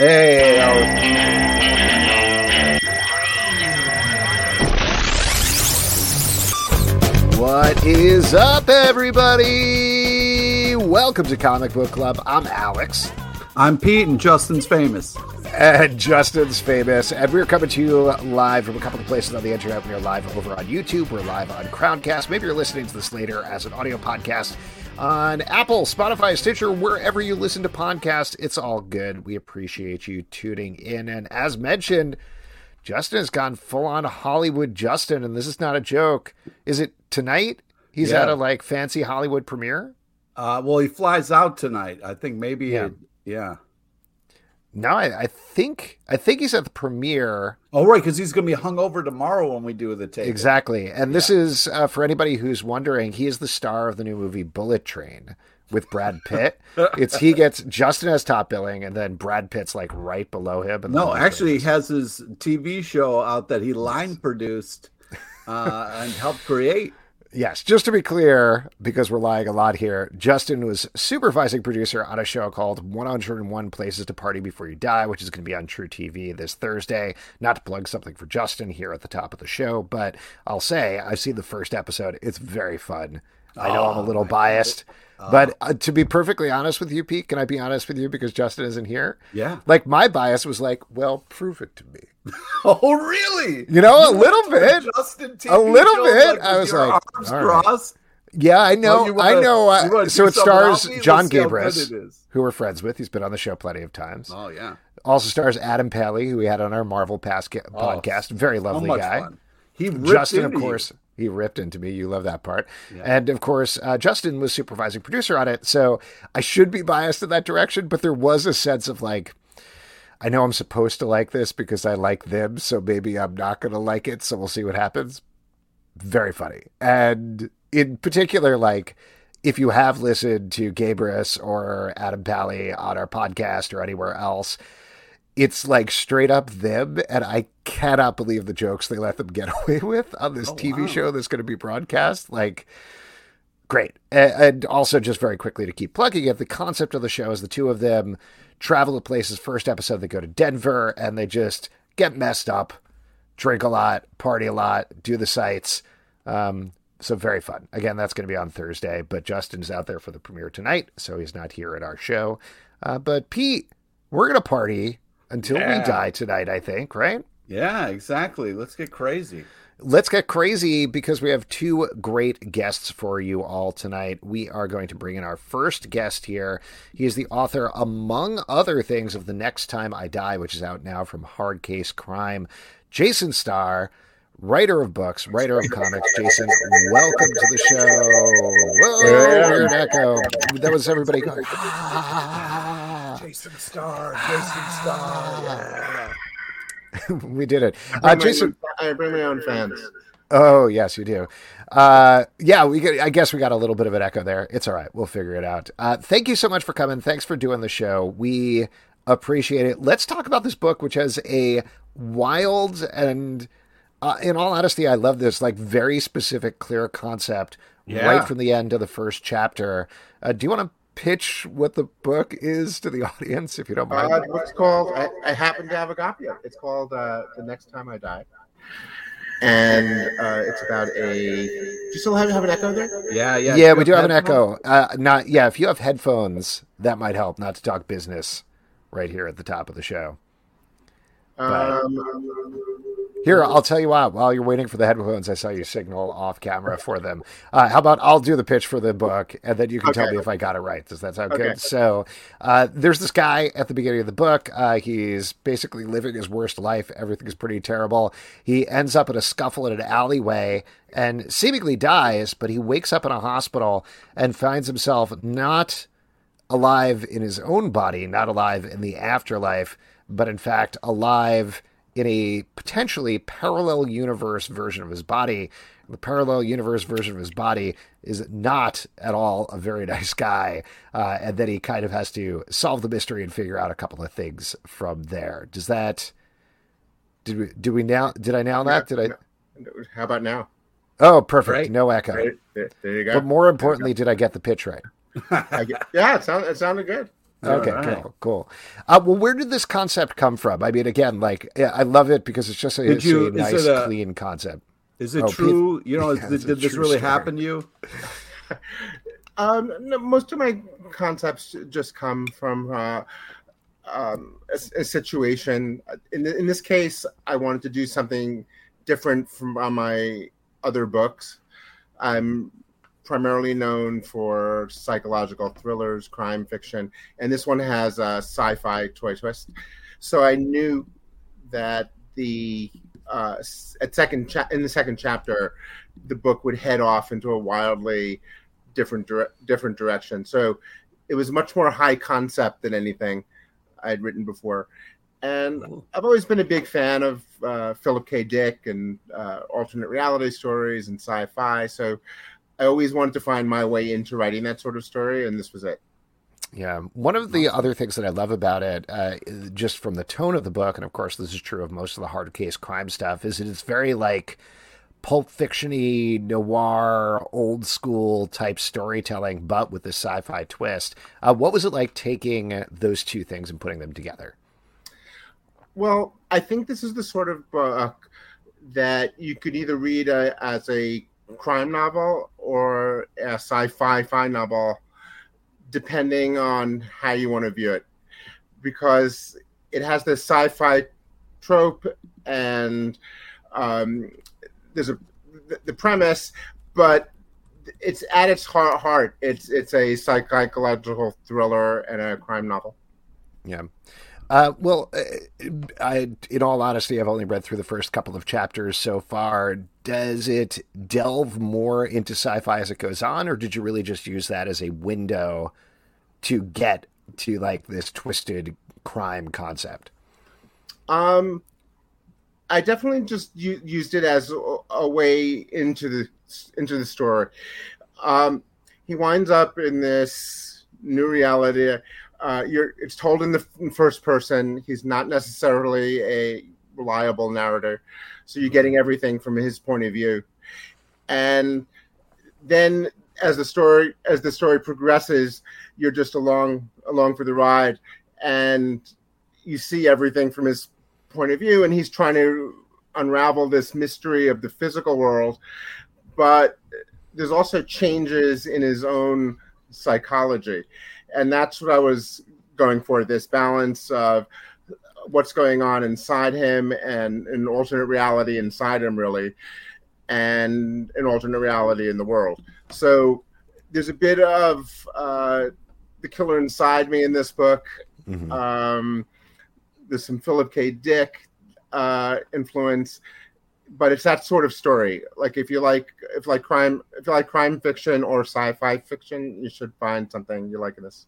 Hey. What is up, everybody? Welcome to Comic Book Club. I'm Alex. I'm Pete, and Justin's famous. And Justin's famous. And we're coming to you live from a couple of places on the internet. We're live over on YouTube. We're live on Crowdcast. Maybe you're listening to this later as an audio podcast on Apple, Spotify, Stitcher, wherever you listen to podcasts. It's all good. We appreciate you tuning in. And as mentioned, Justin has gone full on Hollywood Justin, and this is not a joke. Is it tonight? He's Yeah. at a like fancy Hollywood premiere? Uh, well, he flies out tonight. I think maybe. Yeah. Yeah. No, I, I think I think he's at the premiere. Oh, right, because he's going to be hung over tomorrow when we do the tape. Exactly. And this is uh, for anybody who's wondering, he is the star of the new movie Bullet Train with Brad Pitt. it's he gets Justin as top billing and then Brad Pitt's like right below him. No, actually, he has his TV show out that he line produced uh, and helped create. Yes, just to be clear, because we're lying a lot here, Justin was supervising producer on a show called 101 Places to Party Before You Die, which is going to be on truTV this Thursday. Not to plug something for Justin here at the top of the show, but I'll say I've seen the first episode. It's very fun. I know I'm a little biased, but uh, to be perfectly honest with you, Pete, can I be honest with you because Justin isn't here? Yeah. Like my bias was like, well, prove it to me. Oh, really? You know, a little bit. Justin TV A little bit. with I was like, arms right. crossed. Yeah, I know. Oh, wanna- I know. Uh, so it stars? John Let's see how good Gabrus, who we're friends with. He's been on the show plenty of times. Oh, yeah. Also stars Adam Pally, who we had on our Marvel Past ca- podcast. Very So lovely much guy. fun. He Justin, of course. you. He ripped into me. You love that part. And of course, uh, Justin was supervising producer on it. So I should be biased in that direction, but there was a sense of like, I know I'm supposed to like this because I like them, so maybe I'm not going to like it. So we'll see what happens. Very funny. And in particular, like, if you have listened to Gabrus or Adam Pally on our podcast or anywhere else, it's like straight up them. And I cannot believe the jokes they let them get away with on this TV show that's going to be broadcast. Like, great. And also, just very quickly to keep plugging it, the concept of the show is the two of them travel to places. First episode, they go to Denver and they just get messed up, drink a lot, party a lot, do the sights. Um, so very fun. Again, that's going to be on Thursday, but Justin's out there for the premiere tonight, so he's not here at our show. Uh, but Pete, we're going to party until we die tonight, I think, right? Yeah, exactly. Let's get crazy. Let's get crazy because we have two great guests for you all tonight. We are going to bring in our first guest here. He is the author, among other things, of The Next Time I Die, which is out now from Hard Case Crime. Jason Starr, writer of books, writer of comics. Jason, welcome to the show. Whoa, weird echo. That was everybody going. "Ah." Jason Starr, Jason Starr. we did it. I Uh, bring my- Jason. I bring my own fans. Oh yes, you do. Uh, yeah, we. Get, I guess we got a little bit of an echo there. It's all right. We'll figure it out. Uh, thank you so much for coming. Thanks for doing the show. We appreciate it. Let's talk about this book, which has a wild and, uh, in all honesty, I love this like very specific, clear concept Yeah. right from the end of the first chapter. Uh, do you want to pitch what the book is to the audience, if you don't mind? Uh, what's called? I, I happen to have a copy of it. It's called uh, "The Next Time I Die," and uh, it's about a. Do you still have, have an echo there? Yeah, yeah. yeah, you we do have an echo. Uh, not yeah. If you have headphones, that might help. Not to talk business, right here at the top of the show. Um, Here, I'll tell you what. While you're waiting for the headphones, I saw you signal off camera for them. Uh, how about I'll do the pitch for the book, and then you can tell me if I got it right. Does that sound Okay. good? So, uh, there's this guy at the beginning of the book. Uh, he's basically living his worst life. Everything's pretty terrible. He ends up in a scuffle in an alleyway and seemingly dies, but he wakes up in a hospital and finds himself not alive in his own body, not alive in the afterlife, but in fact alive in a potentially parallel universe version of his body. The parallel universe version of his body is not at all a very nice guy, uh, and then he kind of has to solve the mystery and figure out a couple of things from there. Does that? Did we? Do we now? Did I nail that? Did I? how about now? Oh, perfect. Right. No echo. Right, there, there you go. But more importantly, did I get the pitch right? Yeah, it sounded, it sounded good. Okay, right. cool, cool. Uh, well, where did this concept come from? I mean, again, like I love it because it's just a, it's you, a nice, a, clean concept. Is it oh, true? Pete, you know, yeah, did, did this really story. happen to you? um, no, most of my concepts just come from uh, um, a, a, situation. In, in this case, I wanted to do something different from my other books. I'm primarily known for psychological thrillers, crime fiction, and this one has a sci-fi toy twist. So I knew that the uh, at second cha- in the second chapter, the book would head off into a wildly different dire- different direction. So it was much more high concept than anything I'd written before. And I've always been a big fan of uh, Philip K. Dick and uh, alternate reality stories and sci-fi. So I always wanted to find my way into writing that sort of story, and this was it. Yeah. One of the other things that I love about it, uh, just from the tone of the book, and of course this is true of most of the hard case crime stuff, is that it's very like pulp fictiony, noir, old school type storytelling, but with the sci-fi twist. Uh, what was it like taking those two things and putting them together? Well, I think this is the sort of book that you could either read uh, as a crime novel or a sci-fi fi novel, depending on how you want to view it, because it has this sci-fi trope and um, there's a the premise, but it's at its heart. It's it's a psychological thriller and a crime novel. Yeah. Uh, well, uh, I, in all honesty, I've only read through the first couple of chapters so far. Does it delve more into sci-fi as it goes on, or did you really just use that as a window to get to like this twisted crime concept? Um, I definitely just u- used it as a, a, way into the into the story. Um, he winds up in this new reality uh, you're it's told in the first person. He's not necessarily a reliable narrator, so you're getting everything from his point of view. And then as the story as the story progresses, you're just along along for the ride, and you see everything from his point of view, and he's trying to unravel this mystery of the physical world, but there's also changes in his own psychology and that's what I was going for this balance of what's going on inside him and an alternate reality inside him, really, and an alternate reality in the world. So there's a bit of uh, the killer inside me in this book. Mm-hmm. Um, there's some Philip K. Dick uh, influence, but it's that sort of story. Like if you like, if like crime, if you like crime fiction or sci-fi fiction, you should find something you like in this.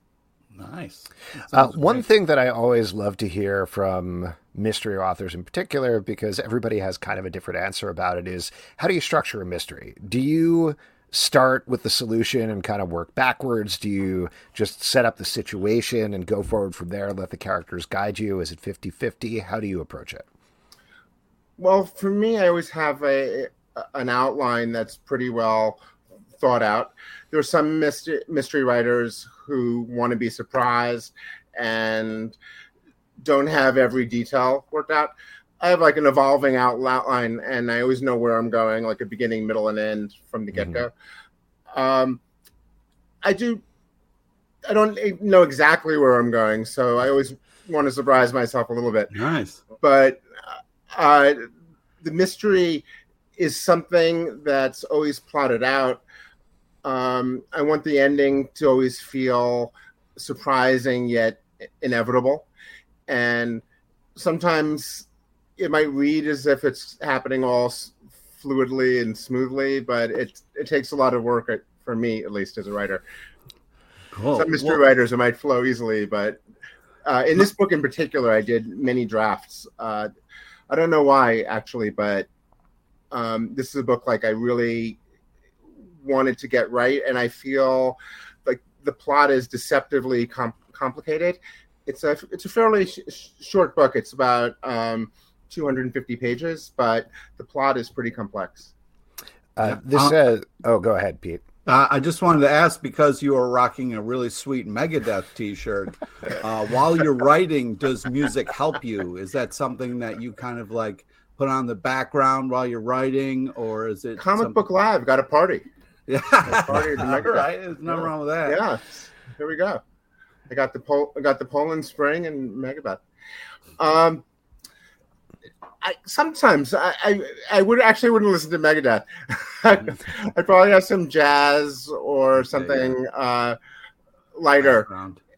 Nice. Uh, one thing that I always love to hear from mystery authors in particular, because everybody has kind of a different answer about it, is how do you structure a mystery? Do you start with the solution and kind of work backwards? Do you just set up the situation and go forward from there, let the characters guide you? Is it 50 50? How do you approach it? Well, for me, I always have a an outline that's pretty well thought out. There are some mystery, mystery writers who want to be surprised and don't have every detail worked out. I have like an evolving outline, and I always know where I'm going, like a beginning, middle, and end from the get go. Mm-hmm. Um, I do. I don't know exactly where I'm going, so I always want to surprise myself a little bit. Nice, but uh, the mystery is something that's always plotted out um, I want the ending to always feel surprising yet inevitable. And sometimes it might read as if it's happening all fluidly and smoothly, but it it takes a lot of work uh, for me, at least as a writer. Cool. Some mystery well, writers it might flow easily, but uh, in this book in particular, I did many drafts. Uh, I don't know why actually, but um, this is a book like I really wanted to get right, and I feel like the plot is deceptively com- complicated. It's a it's a fairly sh- short book. It's about um, 250 pages, but the plot is pretty complex. Uh, this uh, oh, go ahead, Pete. Uh, I just wanted to ask because you are rocking a really sweet Megadeth T-shirt. Uh, while you're writing, does music help you? Is that something that you kind of like put on the background while you're writing, or is it Comic some- Book Live got a party. Yeah, party all Megadeth. right. There's nothing Yeah. wrong with that. Yeah, here we go. I got the Pol- I got the Poland Spring and Megadeth. Um, I sometimes I, I I would actually wouldn't listen to Megadeth. I'd probably have some jazz or Okay, something uh, lighter.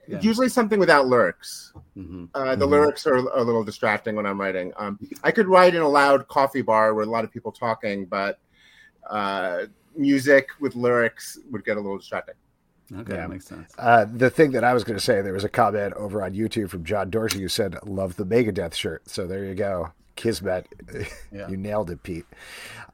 Yeah. Usually something without lyrics. Mhm. Uh, the Mhm. lyrics are a little distracting when I'm writing. Um, I could write in a loud coffee bar with a lot of people talking, but uh, music with lyrics would get a little distracting. Okay, Yeah. that makes sense. Uh, the thing that I was going to say, there was a comment over on YouTube from John Dorsey who said, "Love the Megadeth shirt." So there you go, Kismet. Yeah. you nailed it, Pete.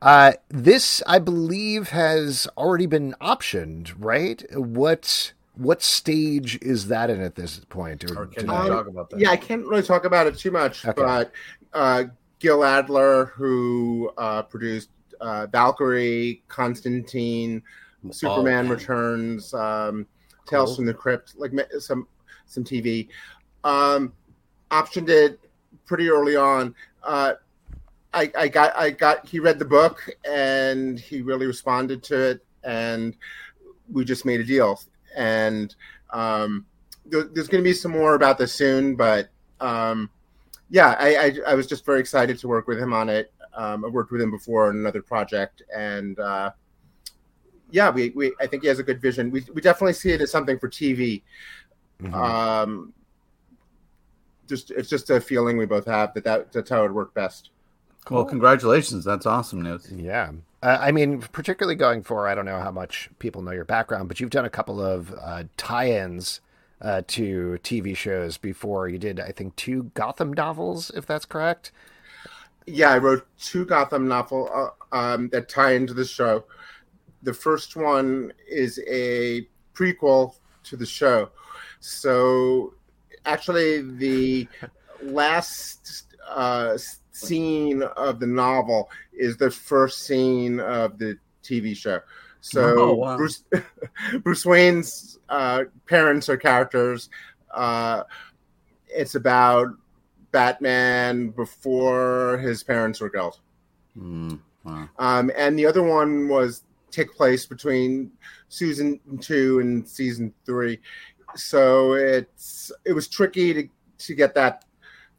Uh, this, I believe, has already been optioned, right? What what stage is that in at this point? Or can did you I- talk about that? Yeah, I can't really talk about it too much, Okay. but uh, Gil Adler, who uh, produced uh, Valkyrie, Constantine, Superman Oh, Returns, um, Tales Cool. from the Crypt, like some some TV, um, optioned it pretty early on. Uh, I, I got I got he read the book and he really responded to it, and we just made a deal. And um, there, there's going to be some more about this soon, but um, yeah, I, I I was just very excited to work with him on it. Um, I've worked with him before on another project, and uh, yeah, we, we I think he has a good vision. We we definitely see it as something for TV. Mhm. Um, just it's just a feeling we both have that, that that's how it would work best. Well, congratulations. That's awesome news. Yeah. Uh, I mean, particularly going for, I don't know how much people know your background, but you've done a couple of uh, tie ins uh, to TV shows before. You did, I think, two Gotham novels, if that's correct. Yeah, I wrote two Gotham novels uh, um, that tie into the show. The first one is a prequel to the show. So, actually, the last uh, scene of the novel is the first scene of the TV show. So, Oh, wow. Bruce, Bruce Wayne's uh, parents are characters. Uh, it's about Batman before his parents were killed. Mm, wow. Um, and the other one was take place between season two and season three. So it's it was tricky to to get that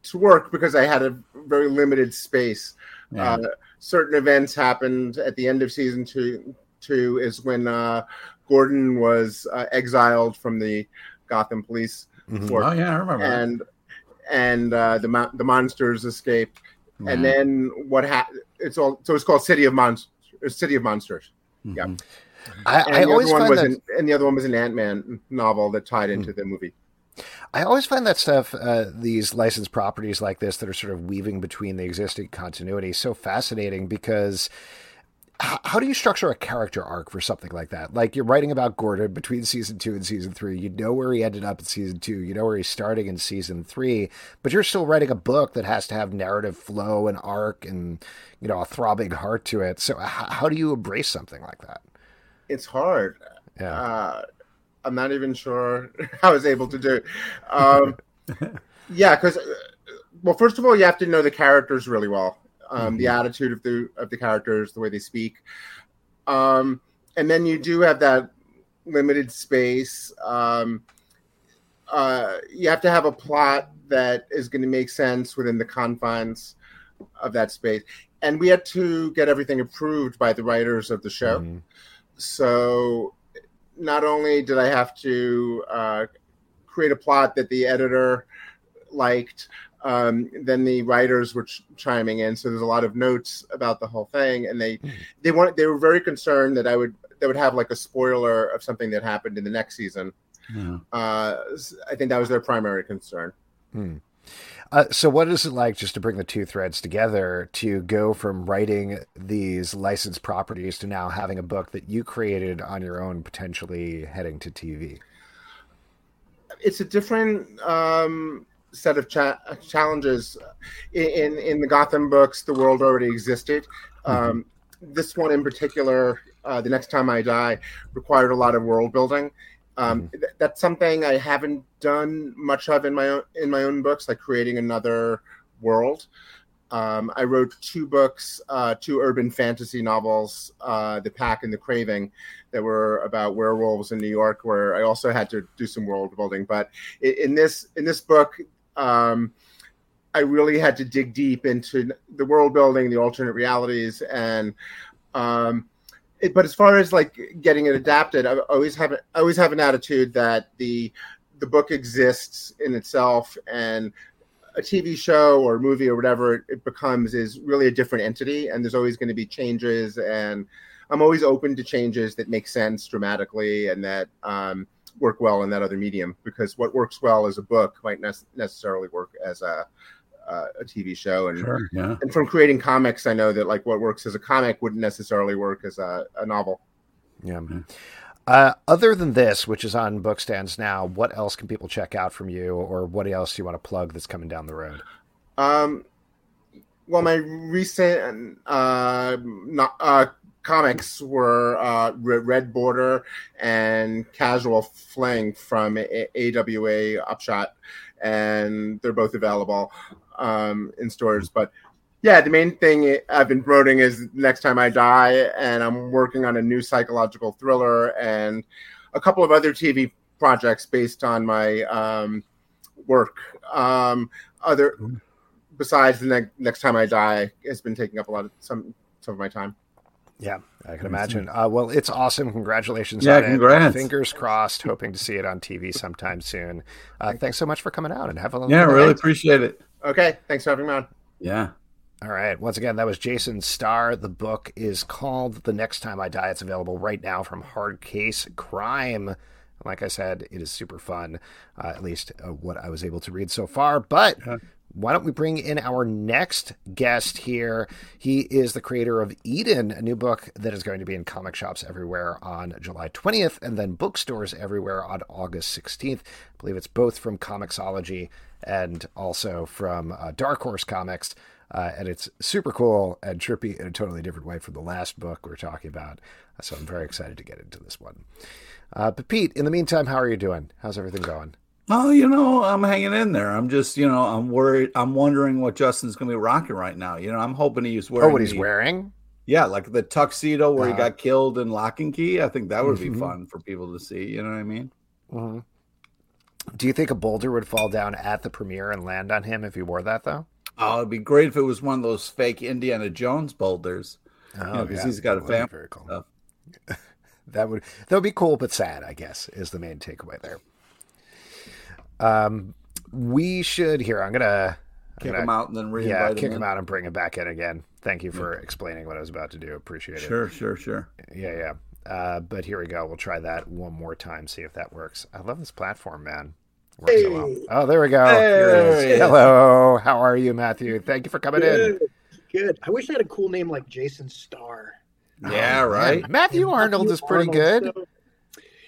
to work because I had a very limited space. Yeah. Uh, certain events happened at the end of season two. Two is when uh, Gordon was uh, exiled from the Gotham Police Mhm. force, oh yeah, I remember. and and uh, the mon- the monsters escape. And then what happened? It's all so it's called City of Monsters. City of Monsters. yeah. I, And I the always other one find was that an, and the other one was an Ant Man novel that tied into the movie. I always find that stuff, uh, these licensed properties like this that are sort of weaving between the existing continuity, so fascinating because how do you structure a character arc for something like that? Like you're writing about Gordon between season two and season three. You know where he ended up in season two. You know where he's starting in season three, but you're still writing a book that has to have narrative flow and arc and, you know, a throbbing heart to it. So how do you embrace something like that? It's hard. Yeah. Uh, I'm not even sure how I was able to do it. Um, yeah, because well, first of all, you have to know the characters really well, um, the attitude of the of the characters, the way they speak, um, and then you do have that limited space. Um, uh, you have to have a plot that is going to make sense within the confines of that space, and we had to get everything approved by the writers of the show Mhm. So not only did I have to uh, create a plot that the editor liked, um, then the writers were ch- chiming in. So there's a lot of notes about the whole thing, and they they wanted they were very concerned that I would they would have like a spoiler of something that happened in the next season. Yeah. Uh, I think that was their primary concern. Uh, so, what is it like just to bring the two threads together to go from writing these licensed properties to now having a book that you created on your own, potentially heading to TV? it's a different um, set of cha- challenges. In, in the Gotham books, the world already existed. Um, This one in particular uh, the next time I die, required a lot of world building. Um, mm-hmm. th- that's something I haven't done much of in my own in my own books, like creating another world. Um, I wrote two books, uh, two urban fantasy novels, uh, The Pack and The Craving, that were about werewolves in New York, where I also had to do some world building. But in, this in this book, um, I really had to dig deep into the world building, the alternate realities, and um, it, but as far as like getting it adapted, I always have I always have an attitude that the the book exists in itself and a TV show or movie or whatever it, becomes is really a different entity, and there's always going to be changes. And I'm always open to changes that make sense dramatically and that um, work well in that other medium because what works well as a book might ne- necessarily work as a uh, a TV show. And sure, yeah. and from creating comics, I know that like what works as a comic wouldn't necessarily work as a, a novel. Yeah. Uh, other than this, which is on bookstands now, what else can people check out from you, or what else do you want to plug that's coming down the road? Um, well, my recent uh, not, uh, comics were uh, Red Border and Casual Fling from AWA Upshot, and they're both available um, in stores. But yeah, the main thing I've been promoting is Next Time I Die, and I'm working on a new psychological thriller and a couple of other TV projects based on my um, work. Um, other besides the ne- Next Time I Die has been taking up a lot of some some of my time. Yeah, I can imagine. Uh, well, it's awesome. Congratulations yeah, congrats. It. Fingers crossed. Hoping to see it on TV sometime soon. Uh, thanks so much for coming out and have a little. yeah, really appreciate it. Okay, thanks for having me on. Yeah. All right. Once again, that was Jason Starr. The book is called The Next Time I Die. It's available right now from Hard Case Crime. Like I said, it is super fun, uh, at least uh, what I was able to read so far. But yeah why don't we bring in our next guest here? He is the creator of Eden, a new book that is going to be in comic shops everywhere on July 20th and then bookstores everywhere on August 16th. I believe it's both from Comixology and also from uh, Dark Horse Comics. Uh, and it's super cool and trippy in a totally different way from the last book we're talking about. So I'm very excited to get into this one. Uh, but Pete, in the meantime, how are you doing? How's everything going? Oh, you know, I'm hanging in there. I'm just, you know, I'm worried. I'm wondering what Justin's going to be rocking right now. You know, I'm hoping he's wearing. Oh, what he's the, wearing? Yeah, like the tuxedo where uh, he got killed in Locke and Key. I think that would mm-hmm. be fun for people to see. You know what I mean? Mm-hmm. Do you think a boulder would fall down at the premiere and land on him if he wore that, though? Oh, it'd be great if it was one of those fake Indiana Jones boulders. Oh, because you know, yeah. he's got a family. Cool. that would that would be cool, but sad. I guess is the main takeaway there. Um, we should here. I'm gonna kick him out and then re yeah, kick him, him out and bring him back in again. Thank you for yeah. explaining what I was about to do. Appreciate it. Sure, sure, sure. Yeah, yeah. Uh, but here we go. We'll try that one more time. See if that works. I love this platform, man. Works hey. so well. Oh, there we go. Hey. Hello. How are you, Matthew? Thank you for coming Good. in. Good. I wish I had a cool name like Jason Starr. Yeah, oh, right. Man. Matthew Arnold Matthew is pretty Arnold, good. So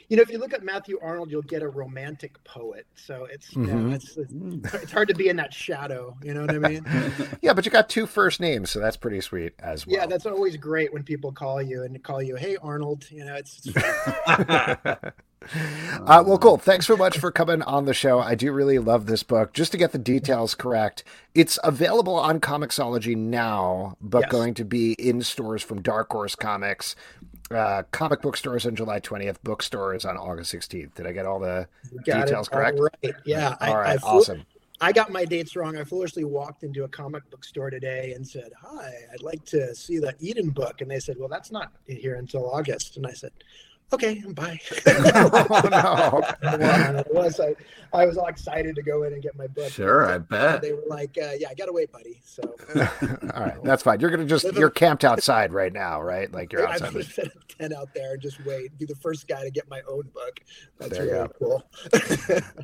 you know, if you look at Matthew Arnold, you'll get a romantic poet. So it's mm-hmm. you know, mm-hmm. it's, it's, it's hard to be in that shadow. You know what I mean? yeah, but you got two first names, so that's pretty sweet as well. Yeah, that's always great when people call you and call you, "Hey Arnold." You know, it's. it's uh, well, cool. Thanks so much for coming on the show. I do really love this book. Just to get the details correct, it's available on Comixology now, but yes. going to be in stores from Dark Horse Comics uh, comic book stores on July 20th, bookstores on August 16th. Did I get all the got details correct? Right. Yeah. all I, right. I awesome. I got my dates wrong. I foolishly walked into a comic book store today and said, Hi, I'd like to see the Eden book. And they said, Well, that's not here until August. And I said, okay, bye. oh, no. it was I, I was all excited to go in and get my book. Sure, I bet. They were like, uh, yeah, I got to wait, buddy. So, all right, that's fine. You're gonna just you're camped outside right now, right? Like you're outside. I'm gonna set a tent out there and just wait. Be the first guy to get my own book. That's there really cool.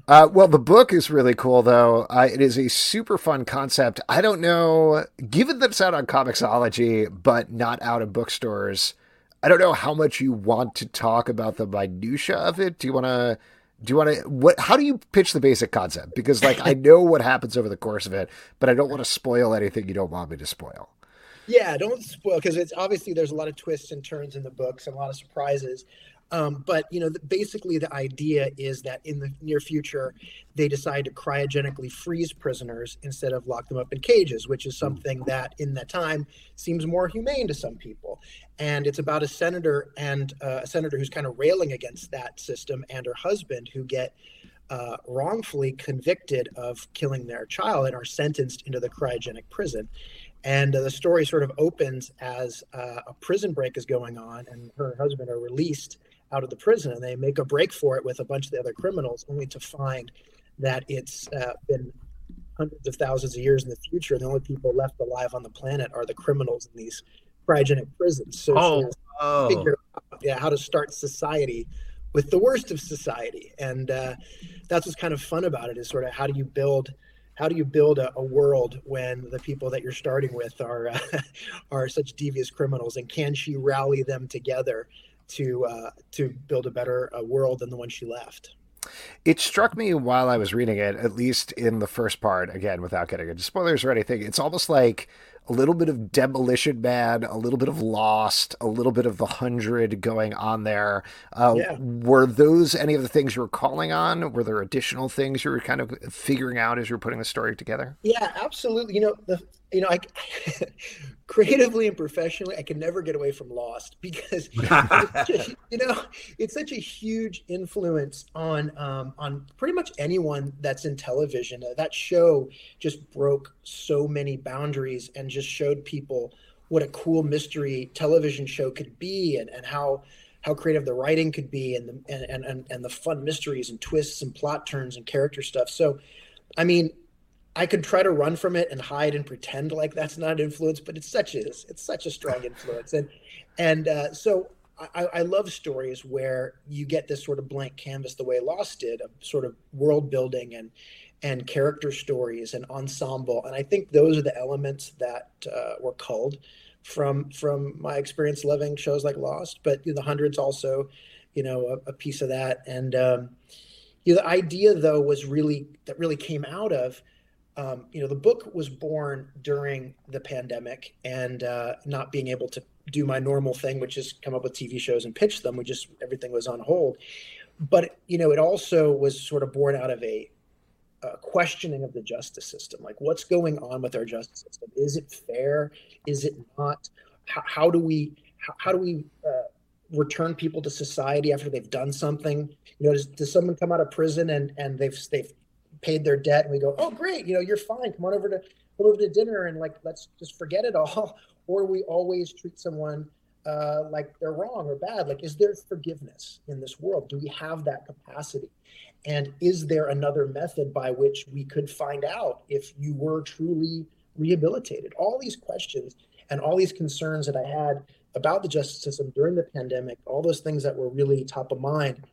uh, well, the book is really cool, though. Uh, it is a super fun concept. I don't know, given that it's out on Comixology, but not out in bookstores I don't know how much you want to talk about the minutia of it. Do you want to? Do you want to? What? How do you pitch the basic concept? Because like I know what happens over the course of it, but I don't want to spoil anything you don't want me to spoil. yeah, don't spoil because it's obviously there's a lot of twists and turns in the books and a lot of surprises. Um, but you know, the, basically, the idea is that in the near future, they decide to cryogenically freeze prisoners instead of lock them up in cages, which is something that, in that time, seems more humane to some people. And it's about a senator and uh, a senator who's kind of railing against that system, and her husband who get uh, wrongfully convicted of killing their child and are sentenced into the cryogenic prison. And uh, the story sort of opens as uh, a prison break is going on, and her husband are released out of the prison and they make a break for it with a bunch of the other criminals only to find that it's uh, been hundreds of thousands of years in the future and the only people left alive on the planet are the criminals in these cryogenic prisons. So oh, oh. figure out yeah, how to start society with the worst of society. And uh, that's what's kind of fun about it is sort of how do you build how do you build a, a world when the people that you're starting with are uh, are such devious criminals? And can she rally them together to uh, to build a better uh, world than the one she left. It struck me while I was reading it, at least in the first part, again, without getting into spoilers or anything, it's almost like a little bit of Demolition Man, a little bit of Lost, a little bit of The Hundred going on there. Uh, yeah. Were those any of the things you were calling on? Were there additional things you were kind of figuring out as you were putting the story together? Yeah, absolutely. You know, the you know, I creatively and professionally, I can never get away from Lost because you know it's such a huge influence on um, on pretty much anyone that's in television. Uh, that show just broke so many boundaries and just showed people what a cool mystery television show could be and, and how how creative the writing could be and the and, and and the fun mysteries and twists and plot turns and character stuff. So, I mean, I could try to run from it and hide and pretend like that's not an influence, but it's such a it's such a strong influence, and and uh, so I, I, love stories where you get this sort of blank canvas the way Lost did, of sort of world building and and character stories and ensemble, and I think those are the elements that uh, were culled from from my experience loving shows like Lost, but you know, the Hundreds also, you know, a, a piece of that, and um, you know, the idea though was really that really came out of um, you know, the book was born during the pandemic and uh, not being able to do my normal thing, which is come up with TV shows and pitch them. We just everything was on hold. But you know, it also was sort of born out of a, a questioning of the justice system. Like, what's going on with our justice system? Is it fair? Is it not? How, how do we how, how do we uh, return people to society after they've done something? You know, does, does someone come out of prison and and they've they've paid their debt and we go, oh great, you know, you're fine. Come on over to come over to dinner and like let's just forget it all. Or we always treat someone uh, like they're wrong or bad. Like, is there forgiveness in this world? Do we have that capacity? And is there another method by which we could find out if you were truly rehabilitated? All these questions and all these concerns that I had about the justice system during the pandemic, all those things that were really top of mind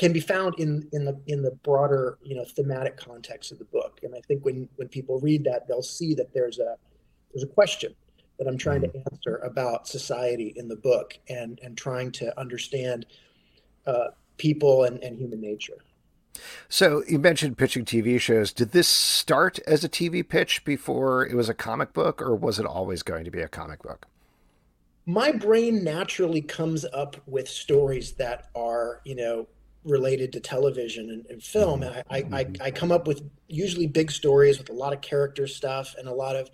can be found in in the in the broader you know thematic context of the book. And i think when when people read that they'll see that there's a there's a question that i'm trying to mm-hmm. answer about society in the book and and trying to understand uh, people and, and human nature. So you mentioned pitching tv shows. Did this start as a tv pitch before it was a comic book or was it always going to be a comic book? My brain naturally comes up with stories that are you know related to television and, and film. And I, I, mm-hmm. I, come up with usually big stories with a lot of character stuff and a lot of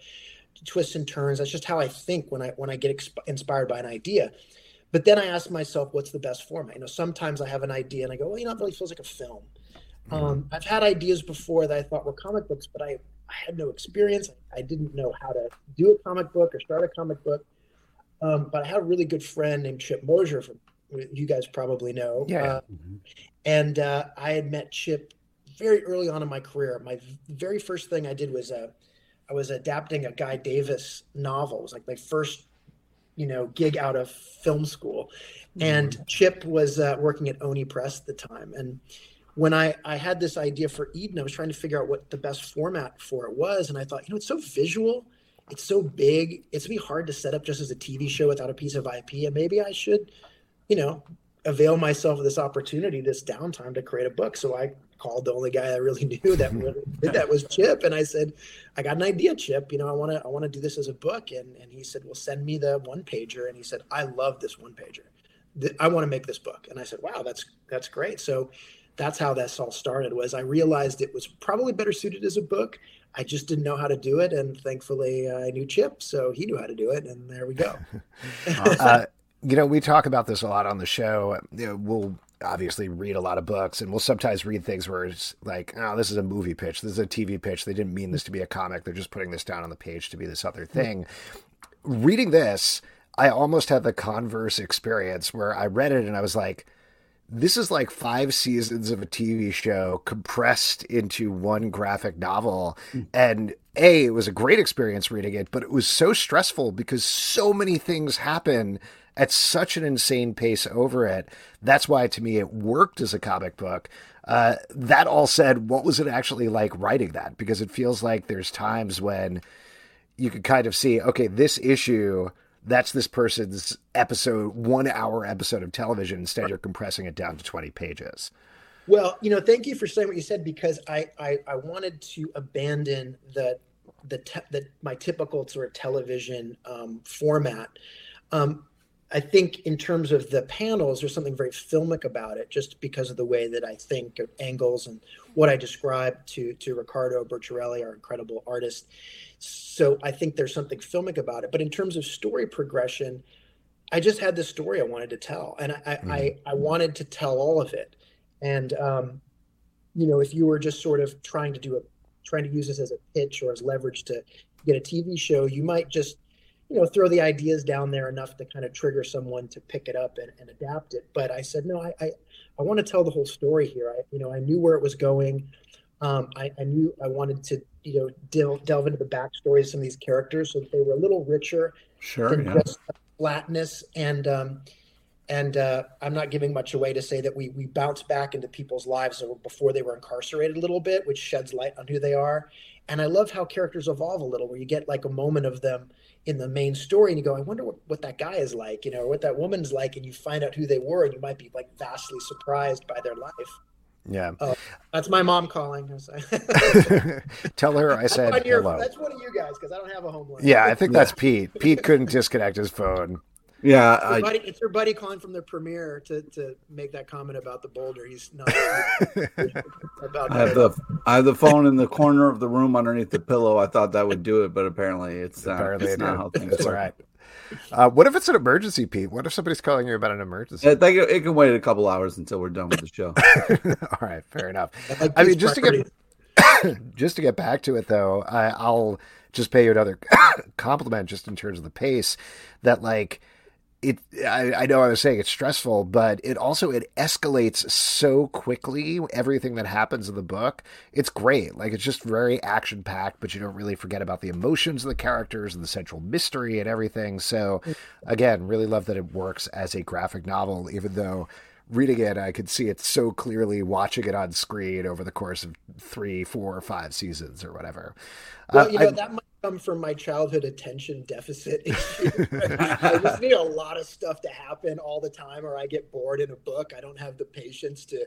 twists and turns. That's just how I think when I when I get exp- inspired by an idea. But then I ask myself, what's the best format? You know, sometimes I have an idea and I go, well, you know, it really feels like a film. Mm-hmm. Um, I've had ideas before that I thought were comic books, but I, I had no experience. I didn't know how to do a comic book or start a comic book. Um, but I had a really good friend named Chip Mosher from you guys probably know. Yeah. Uh, mm-hmm. And uh, I had met Chip very early on in my career. My very first thing I did was uh, I was adapting a Guy Davis novel. It was like my first, you know, gig out of film school. Mm-hmm. And Chip was uh, working at Oni Press at the time. And when I, I had this idea for Eden, I was trying to figure out what the best format for it was. And I thought, you know, it's so visual it's so big. It's gonna be hard to set up just as a TV show without a piece of IP. And maybe I should you know, avail myself of this opportunity, this downtime to create a book. So I called the only guy I really knew that did that was Chip, and I said, "I got an idea, Chip. You know, I want to I want to do this as a book." And and he said, "Well, send me the one pager." And he said, "I love this one pager. I want to make this book." And I said, "Wow, that's that's great." So that's how this all started. Was I realized it was probably better suited as a book. I just didn't know how to do it, and thankfully uh, I knew Chip, so he knew how to do it, and there we go. uh, you know, we talk about this a lot on the show. We'll obviously read a lot of books and we'll sometimes read things where it's like oh this is a movie pitch. This is a tv pitch. They didn't mean this to be a comic. They're just putting this down on the page to be this other thing. Reading this i almost had the converse experience where i read it and i was like this is like five seasons of a tv show compressed into one graphic novel. Mm. and a it was a great experience reading it but it was so stressful because so many things happen at such an insane pace over it. That's why, to me, it worked as a comic book. Uh, that all said, what was it actually like writing that? Because it feels like there's times when you could kind of see, okay, this issue, that's this person's episode, one hour episode of television. Instead, you're compressing it down to 20 pages. Well, you know, thank you for saying what you said because I I, I wanted to abandon the the, te- the my typical sort of television um, format. Um, I think in terms of the panels, there's something very filmic about it, just because of the way that I think of angles and what I described to to Ricardo Bertorelli, our incredible artist. So I think there's something filmic about it. But in terms of story progression, I just had the story I wanted to tell, and I mm-hmm. I, I, wanted to tell all of it. And um, you know, if you were just sort of trying to do a trying to use this as a pitch or as leverage to get a TV show, you might just you know throw the ideas down there enough to kind of trigger someone to pick it up and, and adapt it but i said no i i, I want to tell the whole story here i you know i knew where it was going um, I, I, knew i wanted to you know delve, delve into the backstory of some of these characters so that they were a little richer sure than yeah. just flatness and um, and uh, I'm not giving much away to say that we we bounce back into people's lives before they were incarcerated a little bit, which sheds light on who they are. And I love how characters evolve a little, where you get like a moment of them in the main story and you go, I wonder what, what that guy is like, you know, or what that woman's like, and you find out who they were, and you might be like vastly surprised by their life. Yeah. Uh, that's my mom calling. Tell her I said your, hello. That's one of you guys because I don't have a home line. Yeah, I think that's Pete. Pete couldn't disconnect his phone. Yeah, it's, I, buddy, it's your buddy calling from the premiere to, to make that comment about the boulder. He's not about. I have the I have the phone in the corner of the room underneath the pillow. I thought that would do it, but apparently it's not. Apparently it's not how things That's work. Right. Uh, what if it's an emergency, Pete? What if somebody's calling you about an emergency? I think it can wait a couple hours until we're done with the show. All right, fair enough. I, I mean, just to get just to get back to it though, I, I'll just pay you another compliment just in terms of the pace. That like it I, I, know I was saying it's stressful, but it also it escalates so quickly. Everything that happens in the book, it's great. Like it's just very action packed, but you don't really forget about the emotions of the characters and the central mystery and everything. So, again, really love that it works as a graphic novel, even though reading it, I could see it so clearly watching it on screen over the course of three, four, or five seasons or whatever. Well, you know, I, that might come from my childhood attention deficit issue. I just need a lot of stuff to happen all the time, or I get bored in a book. I don't have the patience to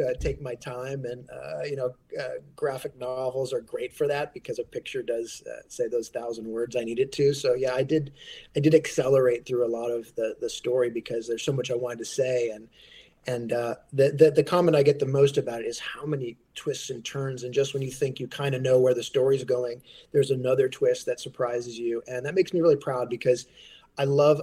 uh, take my time. And, uh, you know, uh, graphic novels are great for that because a picture does uh, say those thousand words I need it to. So, yeah, I did, I did accelerate through a lot of the, the story because there's so much I wanted to say. And, and uh, the, the, the comment I get the most about it is how many twists and turns, and just when you think you kind of know where the story's going, there's another twist that surprises you, and that makes me really proud because I love,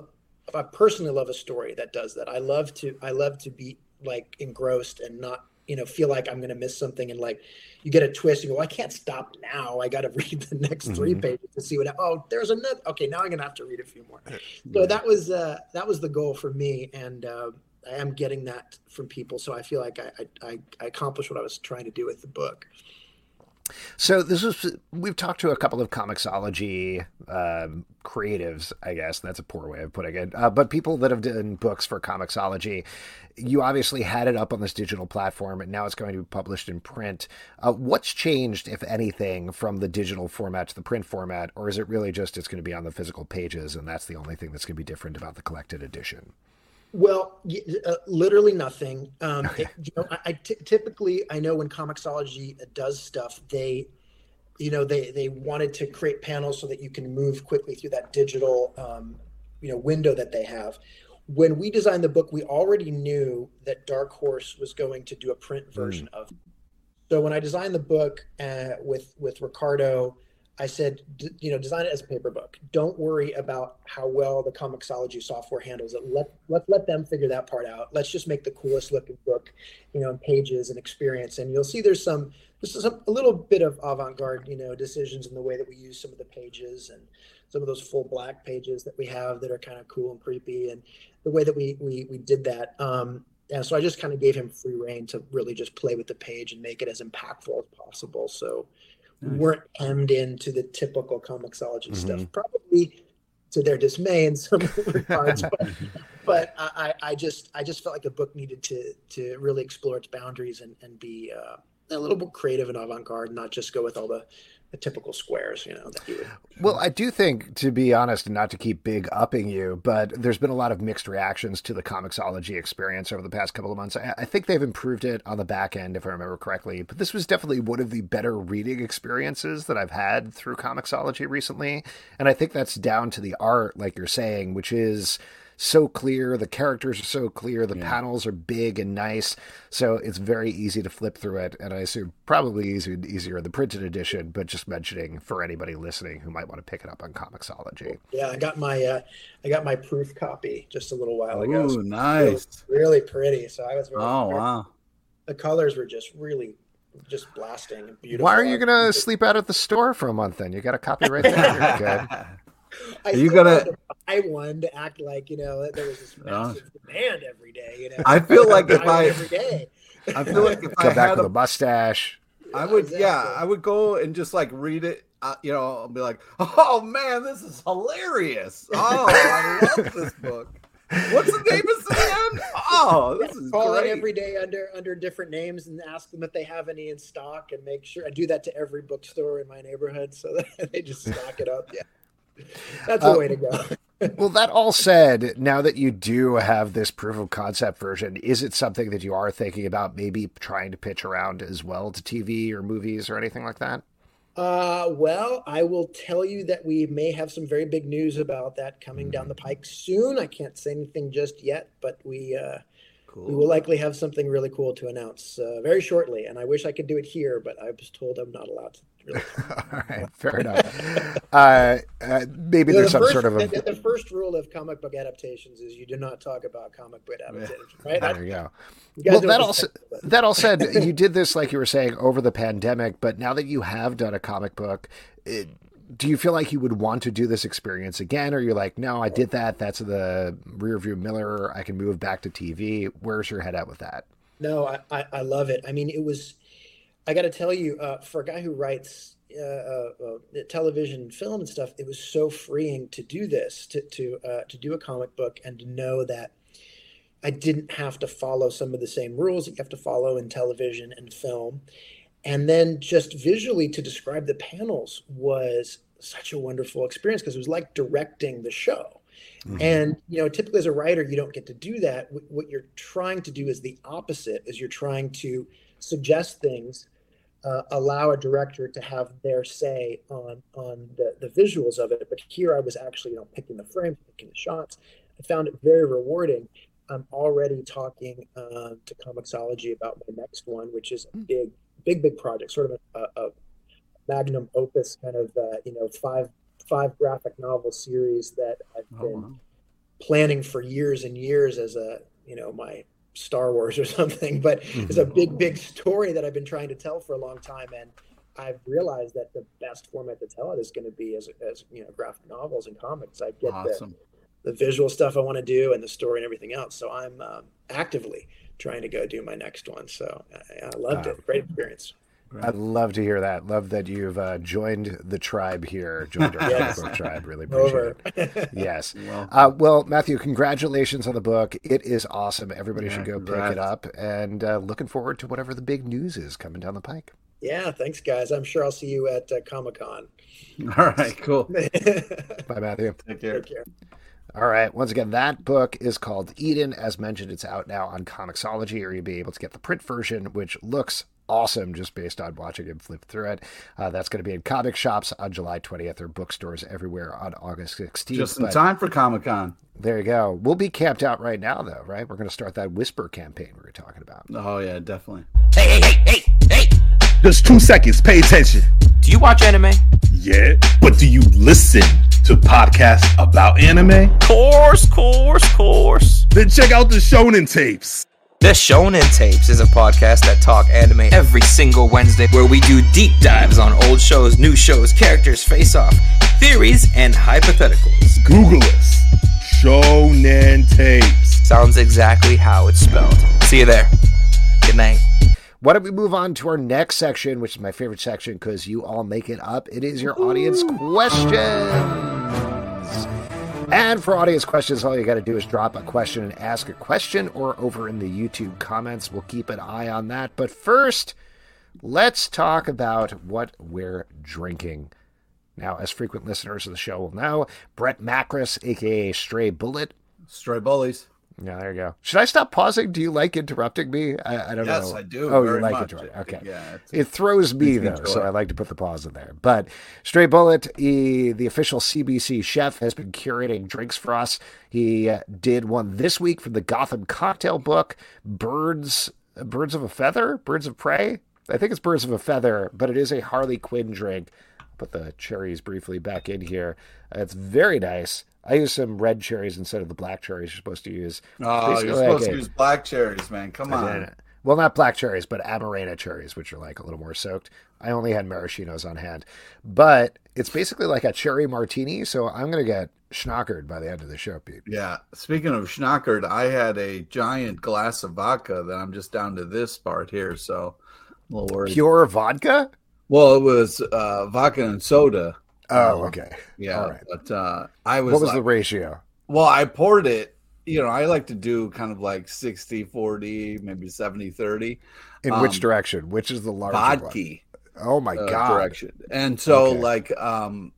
I personally love a story that does that. I love to, I love to be like engrossed and not, you know, feel like I'm going to miss something, and like you get a twist, you go, well, I can't stop now. I got to read the next mm-hmm. three pages to see what. Oh, there's another. Okay, now I'm going to have to read a few more. So that was uh, that was the goal for me, and. Uh, I am getting that from people, so I feel like I, I, I accomplished what I was trying to do with the book. So this is we've talked to a couple of Comixology um, creatives, I guess that's a poor way of putting it, uh, but people that have done books for Comixology. You obviously had it up on this digital platform, and now it's going to be published in print. Uh, what's changed, if anything, from the digital format to the print format, or is it really just it's going to be on the physical pages, and that's the only thing that's going to be different about the collected edition? Well, uh, literally nothing. Um, it, you know, I, I t- typically I know when Comixology does stuff, they, you know, they they wanted to create panels so that you can move quickly through that digital, um, you know, window that they have. When we designed the book, we already knew that Dark Horse was going to do a print version mm. of. So when I designed the book uh, with with Ricardo I said, you know, design it as a paper book. Don't worry about how well the Comixology software handles it. Let let let them figure that part out. Let's just make the coolest looking book, you know, in pages and experience. And you'll see there's some there's some a little bit of avant-garde, you know, decisions in the way that we use some of the pages and some of those full black pages that we have that are kind of cool and creepy, and the way that we we we did that. Um, and so I just kind of gave him free reign to really just play with the page and make it as impactful as possible. So nice. weren't hemmed into the typical Comixology mm-hmm. stuff. Probably to their dismay in some regards, but, but I, I just I just felt like the book needed to to really explore its boundaries and and be uh, a little bit creative and avant garde, not just go with all the the typical squares, you know, you would. Well, I do think, to be honest, and not to keep big upping you, but there's been a lot of mixed reactions to the Comixology experience over the past couple of months. I, I think they've improved it on the back end, if I remember correctly, but this was definitely one of the better reading experiences that I've had through Comixology recently. And I think that's down to the art, like you're saying, which is so clear. The characters are so clear. The yeah. panels are big and nice. So it's very easy to flip through it. And I assume probably easy, easier in the printed edition, but just mentioning for anybody listening who might want to pick it up on Comixology. Yeah, I got my uh, I got my proof copy just a little while ago. Ooh, so nice. Really, really, pretty. So I was really Oh wow. The colors were just really just blasting and beautiful. Why are you gonna sleep out at the store for a month then? You got a copy right there. good. I you gonna buy one to act like you know there was this massive demand every day. You know, I feel like if I every day, I feel like if Come I back had with a, a mustache. I would, exactly. yeah, I would go and just like read it. Uh, you know, I'll be like, "Oh man, this is hilarious! Oh, I love this book." What's the name of it again? Oh, this is call great. it every day under under different names and ask them if they have any in stock and make sure I do that to every bookstore in my neighborhood so that they just stock it up. Yeah. That's the uh, way to go. well, that all said, now that you do have this proof of concept version, is it something that you are thinking about maybe trying to pitch around as well to TV or movies or anything like that? Uh, well, I will tell you that we may have some very big news about that coming down the pike soon. I can't say anything just yet, but we uh, cool. we will likely have something really cool to announce uh, very shortly. And I wish I could do it here, but I was told I'm not allowed to All right, fair enough. Uh, uh, maybe there's the some first, sort of a... the, the, first rule of comic book adaptations is you do not talk about comic book adaptations. Right? There you go. You well, that also that all said, you did this like you were saying over the pandemic, but now that you have done a comic book. It, do you feel like you would want to do this experience again or you're like no i did that that's the rear view mirror i can move back to tv where's your head at with that no i, I, I love it i mean it was I got to tell you, uh, for a guy who writes uh, uh, uh, television and film and stuff, it was so freeing to do this, to to uh, to do a comic book, and to know that I didn't have to follow some of the same rules that you have to follow in television and film, and then just visually to describe the panels was such a wonderful experience because it was like directing the show. Mm-hmm. And you know, typically as a writer, you don't get to do that. What you're trying to do is the opposite. Is you're trying to suggest things uh, allow a director to have their say on on the, the visuals of it. But here I was actually you know picking the frames, picking the shots. I found it very rewarding. I'm already talking uh, to Comixology about my next one, which is a hmm. big, big, big project, sort of a, a magnum opus kind of uh, you know five five graphic novel series that I've oh, been wow. planning for years and years as a you know my Star Wars or something, but mm-hmm. it's a big, big story that I've been trying to tell for a long time. And I've realized that the best format to tell it is going to be as, as you know, graphic novels and comics. I get awesome. the, the visual stuff I want to do and the story and everything else. So I'm um, actively trying to go do my next one. So I, I loved it. Great experience. I'd love to hear that. Love that you've uh, joined the tribe here, joined our yes. book tribe. Really appreciate it. Yes. Well, uh, well, Matthew, congratulations on the book. It is awesome. Everybody yeah, should go congrats. pick it up. And uh, looking forward to whatever the big news is coming down the pike. Yeah, thanks, guys. I'm sure I'll see you at uh, Comic Con. All right, cool. Bye, Matthew. Take care. Take care. All right. Once again, that book is called Eden. As mentioned, it's out now on Comixology, or you'll be able to get the print version, which looks awesome just based on watching him flip through it. Uh, that's going to be in comic shops on July 20th or bookstores everywhere on August 16th. Just in but time for Comic Con. There you go. We'll be camped out right now, though, right? We're going to start that Whisper campaign we were talking about. Oh, yeah, definitely. Hey, hey, hey, hey, hey. Just two seconds. Pay attention. Do you watch anime? Yeah. But do you listen to podcasts about anime? Course, course, course. Then check out the Shonen Tapes. The Shonen Tapes is a podcast that talk anime every single Wednesday where we do deep dives on old shows, new shows, characters, face off, theories, and hypotheticals. Google us. Shonen Tapes. Sounds exactly how it's spelled. See you there. Good night. Why don't we move on to our next section, which is my favorite section because you all make it up. It is your audience questions. And for audience questions, all you got to do is drop a question and ask a question, or over in the YouTube comments. We'll keep an eye on that. But first, let's talk about what we're drinking. Now, as frequent listeners of the show will know, Brett Macris, aka Stray Bullet. Stray Bullies. Yeah, there you go. Should I stop pausing? Do you like interrupting me? I, I don't yes, know. Yes, I do. Oh, you like much. interrupting. Okay. Yeah, it throws me though, so I like to put the pause in there. But Stray Bullet, he, the official CBC chef, has been curating drinks for us. He uh, did one this week from the Gotham Cocktail Book, Birds, Birds of a Feather, Birds of Prey. I think it's Birds of a Feather, but it is a Harley Quinn drink. I'll put the cherries briefly back in here. it's very nice. I use some red cherries instead of the black cherries you're supposed to use. Oh, you're supposed to use black cherries, man. Come on. Well, not black cherries, but Amarena cherries, which are like a little more soaked. I only had maraschinos on hand, but it's basically like a cherry martini. So I'm gonna get schnockered by the end of the show, Pete. Yeah. Speaking of schnockered, I had a giant glass of vodka that I'm just down to this part here, so a little worried. Pure vodka? Well, it was uh, vodka and soda. Oh, okay. Yeah. All right. But uh, I was. What was like, the ratio? Well, I poured it. You know, I like to do kind of like 60 40, maybe 70 30. In um, which direction? Which is the larger vodka? One? Oh my uh, god. Direction. And so okay. like um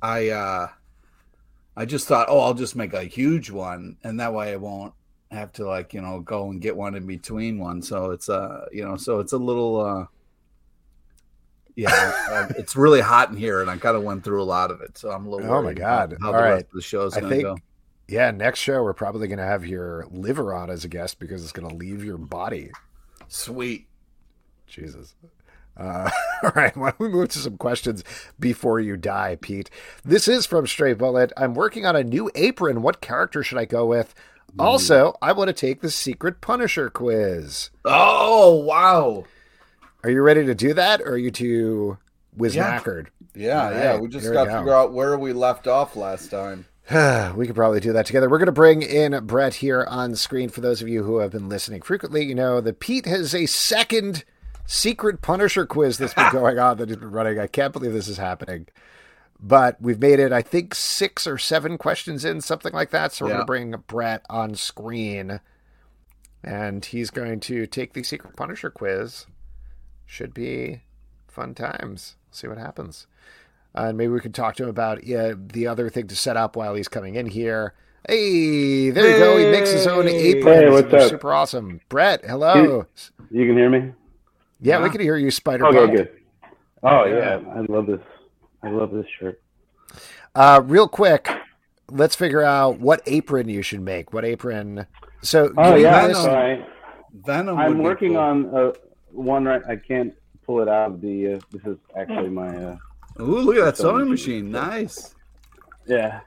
I uh I just thought, oh, I'll just make a huge one and that way I won't have to like, you know, go and get one in between one. So it's uh, you know, so it's a little uh yeah, it's really hot in here, and I kind of went through a lot of it, so I'm a little. Oh my god! How All the right. the show's going to go. Yeah, next show we're probably going to have your liver on as a guest because it's going to leave your body. Sweet. Jesus. Uh, all right, why don't we move to some questions before you die, Pete? This is from Stray Bullet. I'm working on a new apron. What character should I go with? Also, I want to take the secret Punisher quiz. Oh, wow. Are you ready to do that, or are you too whiz knackered? Yeah, yeah. yeah. We just got to figure out where we left off last time. we could probably do that together. We're going to bring in Brett here on screen. For those of you who have been listening frequently, you know that Pete has a second secret Punisher quiz that's been going on that he's been running. I can't believe this is happening. But we've made it, I think, six or seven questions in, something like that. So we're yeah. going to bring Brett on screen. And he's going to take the secret Punisher quiz should be fun times. See what happens. Uh, and maybe we could talk to him about yeah, the other thing to set up while he's coming in here. Hey, there you go. He makes his own apron. Hey, what's up? Super awesome. Brett, hello. You, you can hear me? Yeah, yeah, we can hear you, Spider. Man. Okay, good. Oh yeah, I love this. I love this shirt. Uh, real quick, let's figure out what apron you should make. What apron? So, oh yeah, Venom. All right. Venom. I'm working cool. on a one right. I can't pull it out of the. Uh, this is actually my. Uh, Ooh, look at that sewing machine. machine. Nice. Yeah.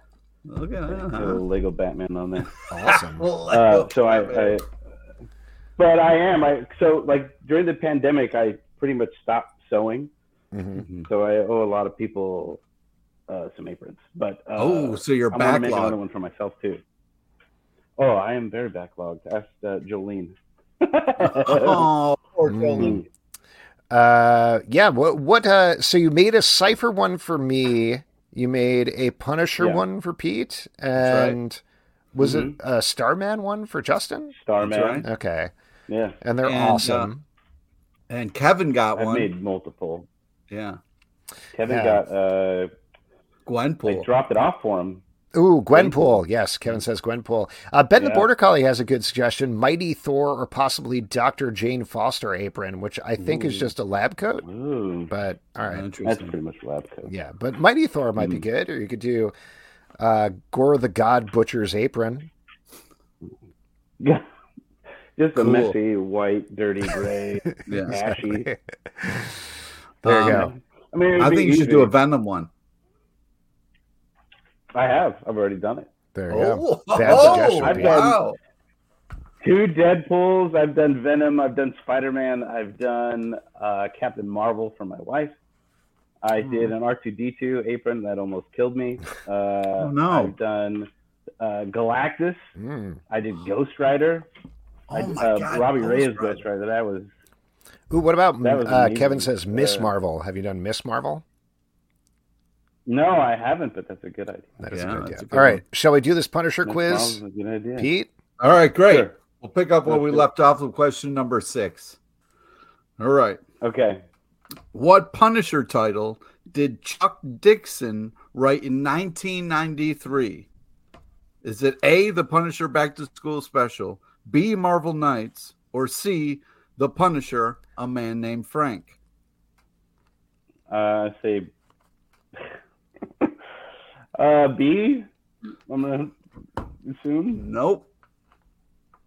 Look at that. Huh? Lego Batman on there. Awesome. uh, so I, I, but I am. I so like during the pandemic, I pretty much stopped sewing. Mm-hmm. So I owe a lot of people uh, some aprons. But uh, oh, so you're I'm backlogged. Make another one for myself too. Oh, I am very backlogged. Ask uh, Jolene. Oh, poor mm. Uh, yeah. What? What? Uh, so you made a cipher one for me. You made a Punisher yeah. one for Pete, and right. was mm-hmm. it a Starman one for Justin? Starman. Right. Okay. Yeah. And they're and, uh, awesome. Uh, and Kevin got I one. made multiple. Yeah. Kevin yeah. got uh Gwenpool. They dropped it off for him. Ooh, Gwenpool. Yes, Kevin says Gwenpool. Uh, ben the Border Collie has a good suggestion. Mighty Thor or possibly Dr. Jane Foster apron, which I think is just a lab coat. Ooh, But all right. that's pretty much a lab coat. Yeah, but Mighty Thor might be good. Or you could do uh, Gorr the God Butcher's apron. Yeah. Just a Cool. messy, white, dirty, gray, Yeah. ashy. there you Um, go. I mean, I be think you should do a Venom one. I have. I've already done it. There you go. Oh, Bad suggestion, I've Pete. done- Two Deadpool's. I've done Venom. I've done Spider Man. I've done uh, Captain Marvel for my wife. I Hmm. did an R two D two apron that almost killed me. Uh, Oh, no. I've done uh, Galactus. Mm. I did Ghost Rider. I, Oh my uh, God, Robbie Ghost Reyes Rider. Ghost Rider. That was Ooh, what about That was uh. Kevin says Miss Uh, Marvel? Have you done Miss Marvel? No, I haven't, but that's a good idea. That is Yeah, a good idea. a good All right, one. shall we do this Punisher Miss quiz? Marvel's a good idea. Pete? All right, great. Sure. We'll pick up where we do it. left off with question number six. All right. Okay. What Punisher title did Chuck Dixon write in 1993? Is it A, The Punisher Back to School Special, B, Marvel Knights, or C, The Punisher, A Man Named Frank? Uh, say uh, B. I'm gonna assume. Nope.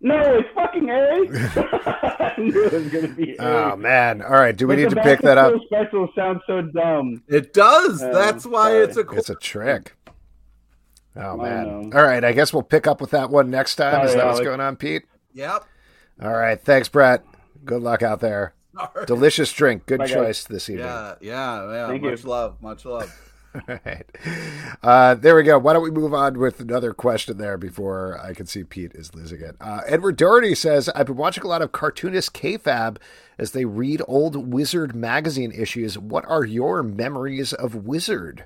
No, it's fucking A. I knew it was gonna be A. Oh man! All right, do we But need to pick that up? School Special sounds so dumb. It does. Um, That's why sorry. it's a cool. It's a trick. Oh man! All right, I guess we'll pick up with that one next time. Is Sorry, that what's going on, Pete? Yep. All right, thanks, Brett. Good luck out there. Sorry. Delicious drink. Good Bye, guys. choice this evening. Yeah, yeah, yeah. Thank much you. love, much love. All right. Uh, there we go. Why don't we move on with another question there before I can see Pete is losing it? Uh, Edward Doherty says, I've been watching a lot of cartoonist Kayfabe as they read old Wizard magazine issues. What are your memories of Wizard?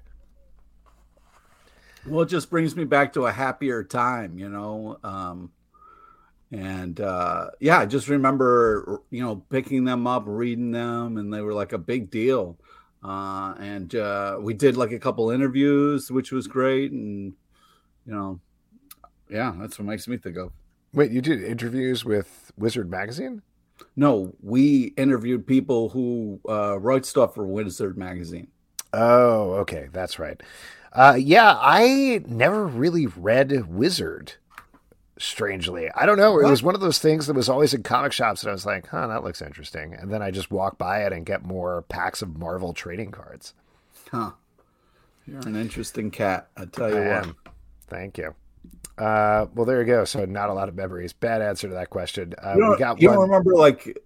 Well, it just brings me back to a happier time, you know. Um, and uh, yeah, I just remember, you know, picking them up, reading them, and they were like a big deal. Uh, and uh, we did like a couple interviews, which was great. And, you know, yeah, that's what makes me think of. Wait, you did interviews with Wizard magazine? No, we interviewed people who uh, write stuff for Wizard magazine. Oh, okay. That's right. Uh, yeah, I never really read Wizard. Strangely, I don't know. It What? was one of those things that was always in comic shops, and I was like, "Huh, that looks interesting." And then I just walk by it and get more packs of Marvel trading cards. Huh. You're an interesting cat, I tell you I what. am. Thank you. Uh, well, there you go. So, not a lot of memories. Bad answer to that question. Uh, You we don't, got you one. don't remember like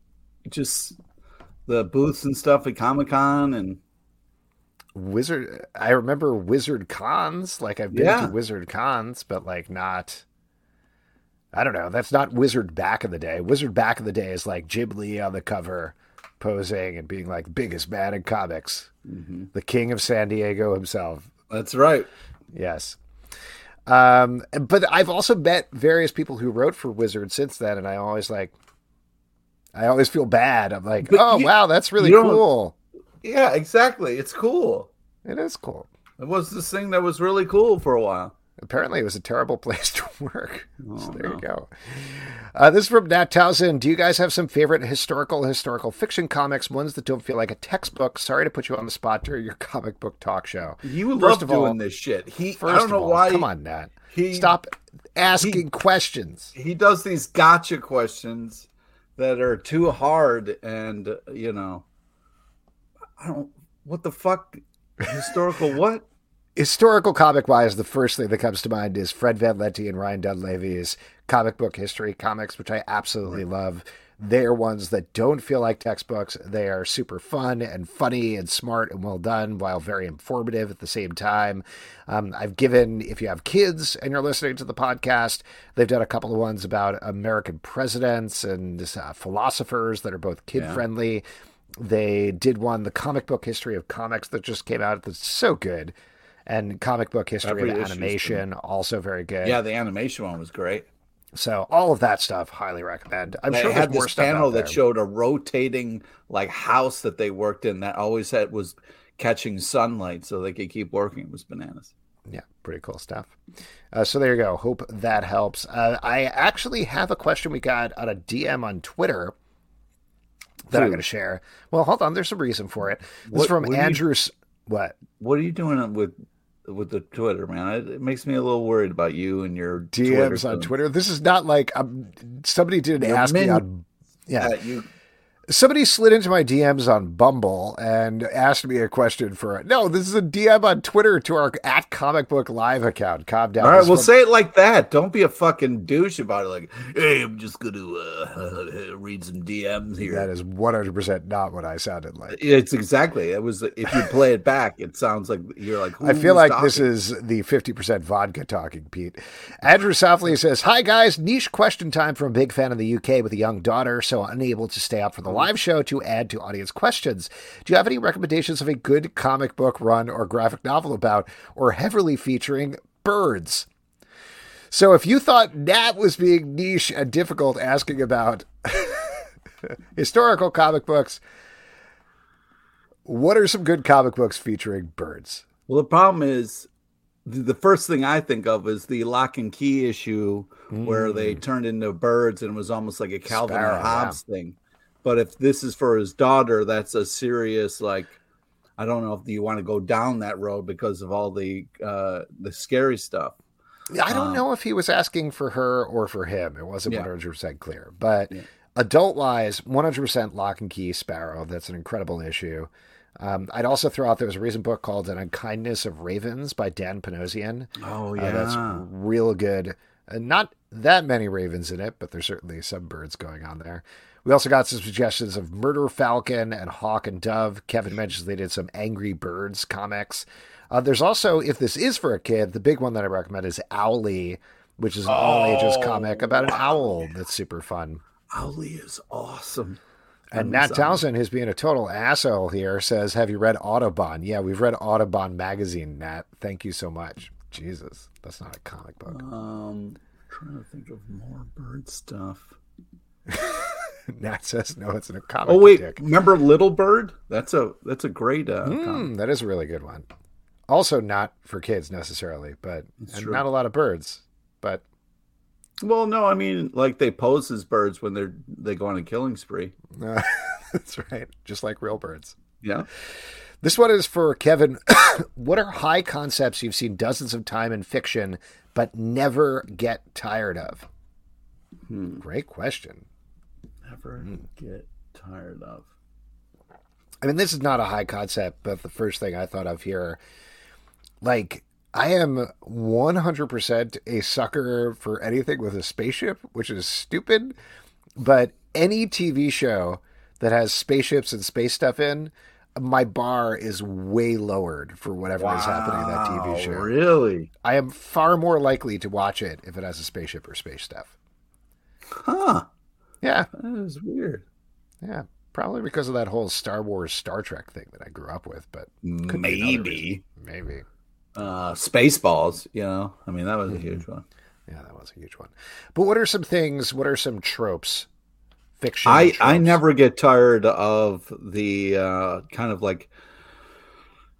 just the booths and stuff at Comic Con and Wizard. I remember Wizard cons. Like I've been Yeah. to Wizard cons, but like not. I don't know. That's not Wizard back in the day. Wizard back in the day is like Jim Lee on the cover, posing and being like biggest man in comics, the king of San Diego himself. that's right. Yes. Um, but I've also met various people who wrote for Wizard since then, and I always like. I always feel bad. I'm like, But oh you- wow, that's really cool. Yeah, exactly. It's cool. It is cool. It was this thing that was really cool for a while. Apparently, it was a terrible place to work. so Oh, there no. you go. Uh, this is from Nat Townsend. Do you guys have some favorite historical, historical fiction comics? Ones that don't feel like a textbook. Sorry to put you on the spot during your comic book talk show. You First love of all- doing this shit. He, First I don't know of all, why. come on, Nat. He Stop asking questions. He does these gotcha questions that are too hard, and you know, I don't. What the fuck? Historical what? Historical comic wise, the first thing that comes to mind is Fred Van Lente and Ryan Dunlavey's comic book history comics, which I absolutely love. They're ones that don't feel like textbooks. They are super fun and funny and smart and well done while very informative at the same time. Um, I've given, if you have kids and you're listening to the podcast, they've done a couple of ones about American presidents and uh, philosophers that are both kid friendly. They did one, the comic book history of comics that just came out. That's so good. And comic book history Every of animation, also very good. Yeah, the animation one was great. So all of that stuff, highly recommend. I'm they sure had this stuff panel that showed a rotating like house that they worked in that always had was catching sunlight so they could keep working. It was bananas. Yeah, pretty cool stuff. Uh, so there you go. Hope that helps. Uh, I actually have a question we got on a DM on Twitter that I'm going to share. Well, hold on. There's a reason for it. This What- is from what do you- Andrews. What? What are you doing with with the Twitter, man? It, it makes me a little worried about you and your DMs on thing. Twitter. This is not like um, somebody did Your ask me min- on. Yeah, you somebody slid into my DMs on Bumble and asked me a question for it. No, this is a DM on Twitter to our at Comic Book Live account. Calm down. All right, well, one- say it like that. Don't be a fucking douche about it. Like, hey, I'm just going to uh, read some DMs here. that is 100% not what I sounded like. It's exactly. It was. If you play it back, it sounds like you're like. I feel "Who's like this is the 50% vodka talking, Pete. Andrew Softly says, Hi, guys. Niche question time from a big fan in the UK with a young daughter, so unable to stay up for the live show to add to audience questions. Do you have any recommendations of a good comic book run or graphic novel about, or heavily featuring birds? So if you thought that was being niche and difficult asking about historical comic books, what are some good comic books featuring birds? Well, the problem is the first thing I think of is the Locke and Key issue where they turned into birds and it was almost like a Calvin Mm. Sparrow, or Hobbes thing. But if this is for his daughter, that's a serious like. I don't know if you want to go down that road because of all the uh, the scary stuff. I don't Um, know if he was asking for her or for him. It wasn't Yeah. 100% clear. But Yeah. adult lies, 100% Locke and Key Sparrow. That's an incredible issue. Um, I'd also throw out there was a recent book called An Unkindness of Ravens by Dan Panosian. Oh Uh, that's real good. Uh, not that many ravens in it, but there's certainly some birds going on there. We also got some suggestions of Murder Falcon and Hawk and Dove. Kevin mentions they did some Angry Birds comics. Uh, there's also, if this is for a kid, the big one that I recommend is Owly, which is an all ages comic about an owl that's super fun. Owly is awesome. And Nat. Townsend, who's being a total asshole here, says, Have you read Audubon? Yeah, we've read Audubon magazine, Nat. Thank you so much. Jesus, that's not a comic book. Um, trying to think of more bird stuff. Nat says, No, it's an comic Oh wait, dick. remember Little Bird? That's a that's a great uh. Mm, that is a really good one. Also, not for kids necessarily, but and not a lot of birds. But Well, no, I mean like they pose as birds when they're they go on a killing spree. uh, that's right, just like real birds. Yeah. This one is for Kevin. what are high concepts you've seen dozens of time in fiction but never get tired of? Hmm. Great question. Never mm. get tired of. I mean, this is not a high concept, but the first thing I thought of here, like, I am 100% a sucker for anything with a spaceship, which is stupid, but any TV show that has spaceships and space stuff in, my bar is way lowered for whatever is happening in that TV show. Really? I am far more likely to watch it if it has a spaceship or space stuff. Huh. Yeah, That is weird. yeah. Probably because of that whole Star Wars, Star Trek thing that I grew up with, but could be another Maybe. maybe. Uh Spaceballs, you know. I mean that was a huge one. Yeah, that was a huge one. But what are some things? What are some tropes? Fiction. I I never get tired of the uh kind of like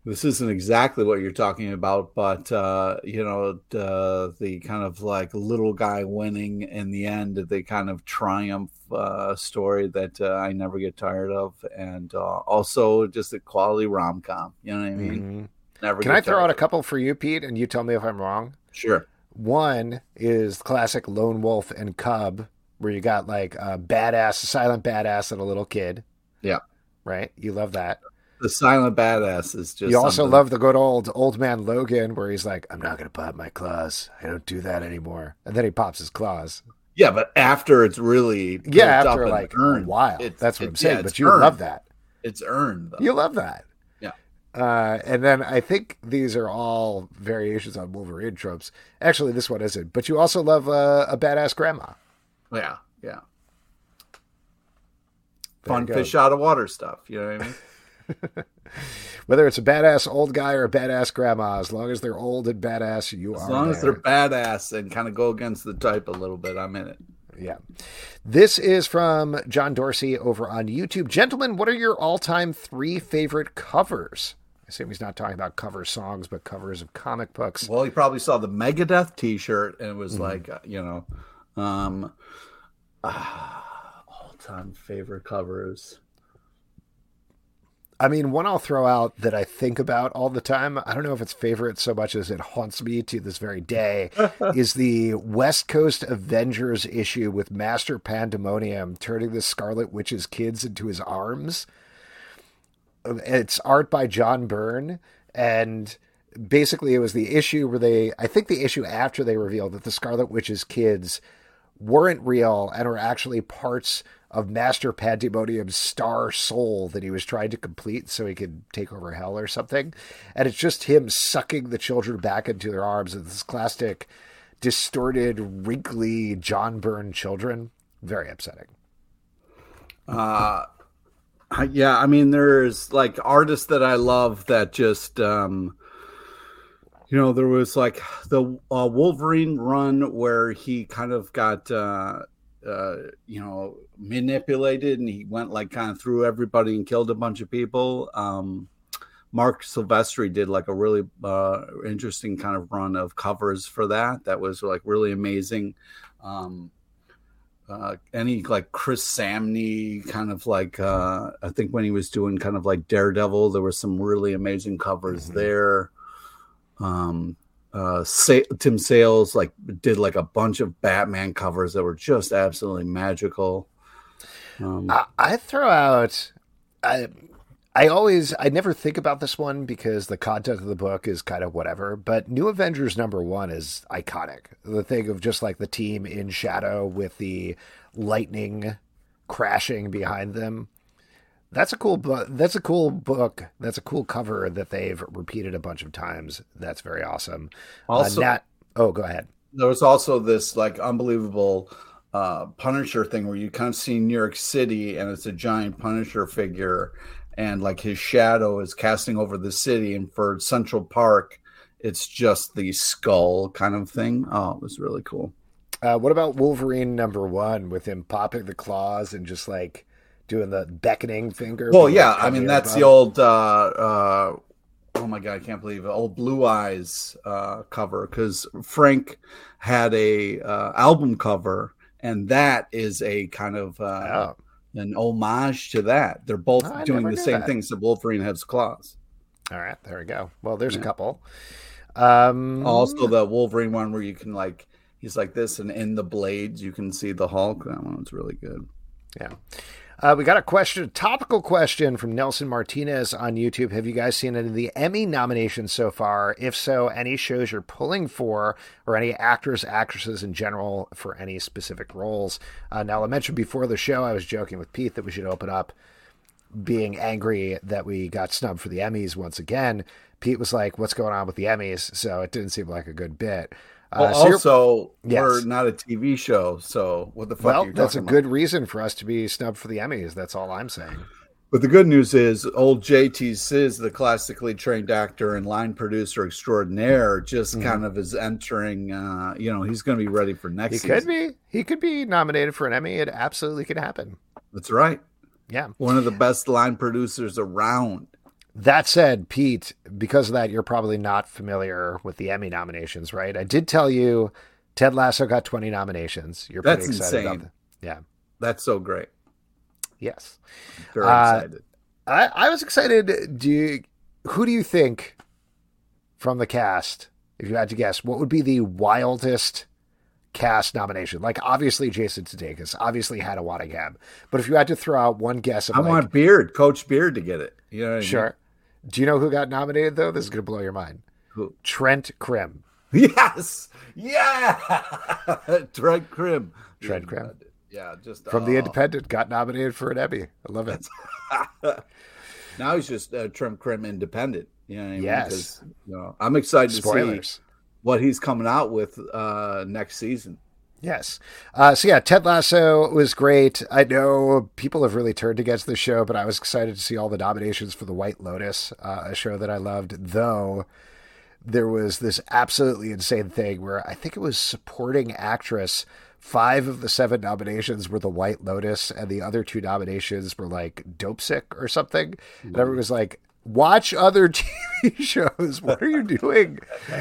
this isn't exactly what you're talking about, but uh, you know, the the kind of like little guy winning in the end, the kind of triumph uh, story that uh, I never get tired of, and uh, also just a quality rom com. You know what I mean? Mhm. Never. Can I throw out a couple for you, Pete, and you tell me if I'm wrong? Sure. One is classic lone wolf and cub, where you got like a badass, a silent badass, and a little kid. Yeah. Right. You love that. The silent badass is just. you also something- love the good old old man Logan, where he's like, "I'm not gonna pop my claws. I don't do that anymore." And then he pops his claws. Yeah, but after it's really Yeah, after like earned, a while. it's- That's what I'm saying. yeah, but you earned. love that. It's earned. Though. You love that. Yeah. Uh, and then I think these are all variations on Wolverine tropes. Actually, this one isn't. But you also love uh, a badass grandma. Yeah, yeah. There Fun fish out of water stuff. You know what I mean? Whether it's a badass old guy or a badass grandma, as long as they're old and badass, you As are. As long as they're badass and kind of go against the type a little bit, I'm in it. Yeah. This is from John Dorsey over on YouTube. Gentlemen, what are your all time three favorite covers? I assume he's not talking about cover songs, but covers of comic books. Well, he probably saw the Megadeth T-shirt and it was mm-hmm. like, uh, you know, um, uh, all-time favorite covers. I mean, one I'll throw out that I think about all the time. I don't know if it's favorite so much as it haunts me to this very day. is the West Coast Avengers issue with Master Pandemonium turning the Scarlet Witch's kids into his arms. It's art by John Byrne, and basically it was the issue where they. I think the issue after they revealed that the Scarlet Witch's kids weren't real and were actually parts of Master Pandemonium's star soul that he was trying to complete so he could take over hell or something. And it's just him sucking the children back into their arms of this classic, distorted, wrinkly John Byrne children. Very upsetting. Uh, yeah, I mean, there's like artists that I love that just, um, you know, there was like the uh, Wolverine run where he kind of got, uh, uh, you know, manipulated and he went like kind of through everybody and killed a bunch of people. Um, Marc Silvestri did like a really uh, interesting kind of run of covers for that. That was like really amazing. Um, uh, any like Chris Samnee kind of like uh, I think when he was doing kind of like Daredevil, there were some really amazing covers mm-hmm. there. Um, uh, Tim Sales like did like a bunch of Batman covers that were just absolutely magical. Um, I, I, throw out. I I always I never think about this one because the content of the book is kind of whatever. But New Avengers number one is iconic. The thing of just like the team in shadow with the lightning crashing behind them. That's a cool book. That's a cool book. That's a cool cover that they've repeated a bunch of times. That's very awesome. Uh, also, uh, Nat, oh, go ahead. There was also this like unbelievable uh, Punisher thing where you kind of see New York City and it's a giant Punisher figure, and like his shadow is casting over the city. And for Central Park, it's just the skull kind of thing. Oh, it was really cool. Uh, what about Wolverine number one with him popping the claws and just like doing the beckoning finger? Well, yeah, I mean that's above? the old. Uh, uh, oh my god, I can't believe it! Old Blue Eyes uh, cover because Frank had a uh, album cover and that is a kind of uh, oh. an homage to that. They're both oh, doing the same that. thing. So Wolverine has claws. All right, there we go. Well, there's yeah. a couple. Um, also, the Wolverine one where you can like he's like this, and in the blades you can see the Hulk. That one's really good. Yeah. Uh, we got a question, a topical question from Nelson Martinez on YouTube. Have you guys seen any of the Emmy nominations so far? If so, any shows you're pulling for, or any actors, actresses in general for any specific roles? Uh, now, I mentioned before the show, I was joking with Pete that we should open up being angry that we got snubbed for the Emmys once again. Pete was like, "What's going on with the Emmys?" So it didn't seem like a good bit. Uh, well, so also, yes. we're not a TV show, so what the fuck? Well, that's a about? good reason for us to be snubbed for the Emmys. That's all I'm saying. But the good news is, old JT Siz, the classically trained actor and line producer extraordinaire, just mm-hmm. kind of is entering. Uh, you know, he's going to be ready for next. He season. could be. He could be nominated for an Emmy. It absolutely could happen. That's right. Yeah, one of the best line producers around. That said, Pete, because of that, you're probably not familiar with the Emmy nominations, right? I did tell you Ted Lasso got 20 nominations. You're That's pretty excited insane. about that. Yeah. That's so great. Yes. Very uh, excited. I, I was excited. Do you, who do you think from the cast, if you had to guess, what would be the wildest cast nomination? Like obviously Jason Sudeikis, obviously Hannah Waddingham. But if you had to throw out one guess, I like, want Beard, Coach Beard, to get it. You know sure. I mean? Do you know who got nominated though? This is going to blow your mind. Who? Trent Crimm. Yes. Yeah. Trent Crimm. Trent Crimm. Yeah, just from The Independent got nominated for an Emmy. I love it. now he's just uh, Trent Crimm Independent. You know what I mean? Yes. You know, I'm excited Spoilers. to see what he's coming out with uh, next season. Yes. Uh, so yeah, Ted Lasso was great. I know people have really turned against the show, but I was excited to see all the nominations for The White Lotus, uh, a show that I loved. Though there was this absolutely insane thing where I think it was supporting actress. Five of the seven nominations were The White Lotus, and the other two nominations were like Dopesick or something. Mm-hmm. And everyone was like, watch other TV shows. What are you doing?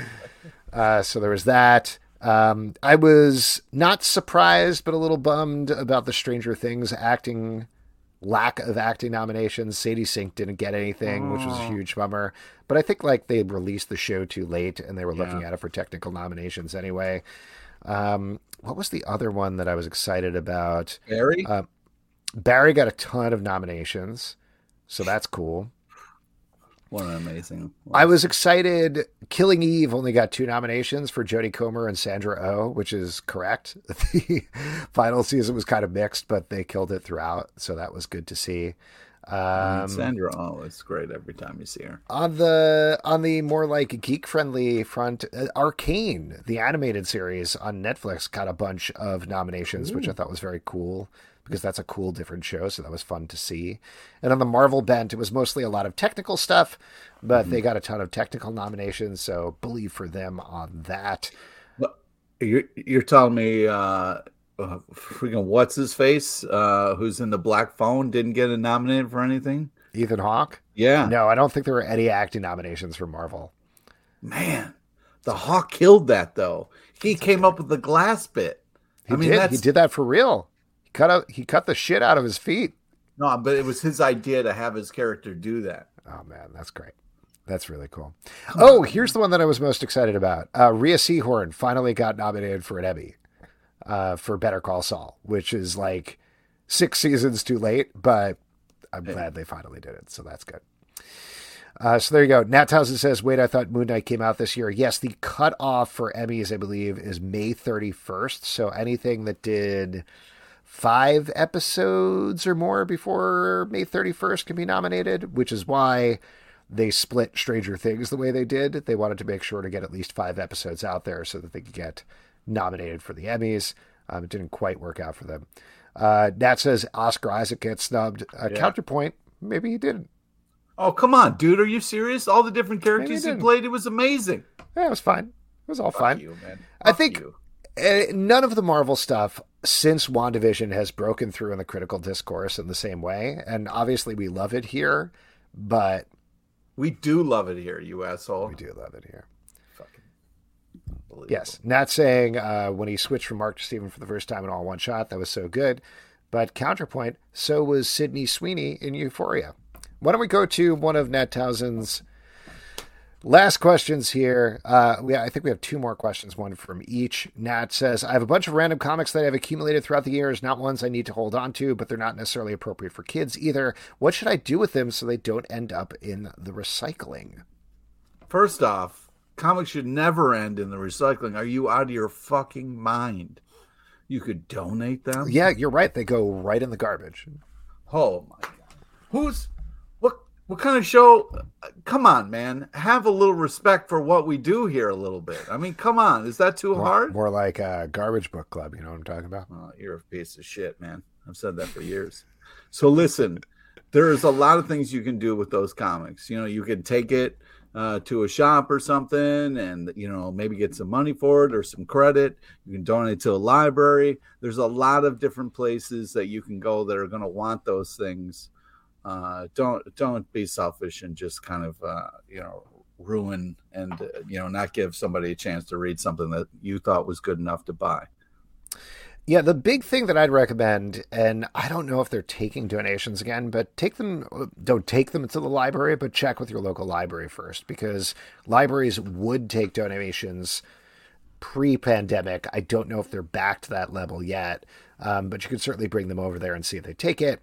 Uh, so there was that. Um, I was not surprised, but a little bummed about the Stranger Things acting lack of acting nominations. Sadie Sink didn't get anything, which was a huge bummer. But I think like they released the show too late, and they were looking at it for technical nominations anyway. Um, what was the other one that I was excited about? Barry? Uh, Barry got a ton of nominations, so that's cool. What an amazing. I was excited. Killing Eve only got two nominations for Jodie Comer and Sandra Oh, which is correct. The final season was kind of mixed, but they killed it throughout, so that was good to see. Um, Sandra, oh, it's great every time you see her. on the on the more like geek friendly front, uh, Arcane, the animated series on Netflix, got a bunch of nominations, which I thought was very cool because that's a cool different show. So that was fun to see. And on the Marvel bent, it was mostly a lot of technical stuff, but they got a ton of technical nominations. So believe for them on that. You're you're telling me uh, uh freaking what's his face uh who's in the Black Phone didn't get a nominated for anything? Ethan Hawke. Yeah, No, I don't think there were any acting nominations for Marvel. man, the Hawk killed that though. He came up with the glass bit. He I mean, did. that's He did that for real. Cut out. He cut the shit out of his feet. no, but it was his idea to have his character do that. Oh man, that's great. That's really cool. Oh, here's the one that I was most excited about. Uh, Rhea Seehorn finally got nominated for an Emmy uh, for Better Call Saul, which is like six seasons too late, but I'm glad they finally did it. So that's good. Uh, so there you go. Nat Townsend says, wait, I thought Moon Knight came out this year. Yes, the cutoff for Emmys, I believe, is May 31st. So anything that did five episodes or more before May 31st can be nominated, which is why they split Stranger Things the way they did. They wanted to make sure to get at least five episodes out there so that they could get nominated for the Emmys. Um, it didn't quite work out for them. Uh, Nat says Oscar Isaac gets snubbed. Uh, Yeah. Counterpoint, maybe he didn't. Oh come on, dude, are you serious? All the different characters he didn't. played, it was amazing. Yeah, it was fine. It was all Fuck fine. you, man. I think- you. None of the Marvel stuff since WandaVision has broken through in the critical discourse in the same way. And obviously, we love it here, but we do love it here, you asshole. we do love it here. Yes, Nat saying uh, when he switched from Mark to Steven for the first time in all one shot, that was so good. But counterpoint, so was Sydney Sweeney in Euphoria. Why don't we go to one of Nat Townsend's last questions here? Uh, we, I think we have two more questions, one from each. Nat says, I have a bunch of random comics that I've accumulated throughout the years, not ones I need to hold on to, but they're not necessarily appropriate for kids either. What should I do with them so they don't end up in the recycling? First off, comics should never end in the recycling. Are you out of your fucking mind? You could donate them. Yeah, you're right. They go right in the garbage. Oh my god. Who's what? Kind of show? Come on, man. Have a little respect for what we do here. A little bit. I mean, come on. Is that too More, hard? more like a garbage book club. You know what I'm talking about? Oh, you're a piece of shit, man. I've said that for years. So listen, there's a lot of things you can do with those comics. You know, you can take it uh, to a shop or something, and you know maybe get some money for it or some credit. You can donate to a library. There's a lot of different places that you can go that are going to want those things. Uh, don't don't be selfish and just kind of uh, you know ruin and uh, you know not give somebody a chance to read something that you thought was good enough to buy. Yeah, the big thing that I'd recommend, and I don't know if they're taking donations again, but take them, don't take them to the library, but check with your local library first because libraries would take donations pre pandemic. I don't know if they're back to that level yet, um, but you can certainly bring them over there and see if they take it.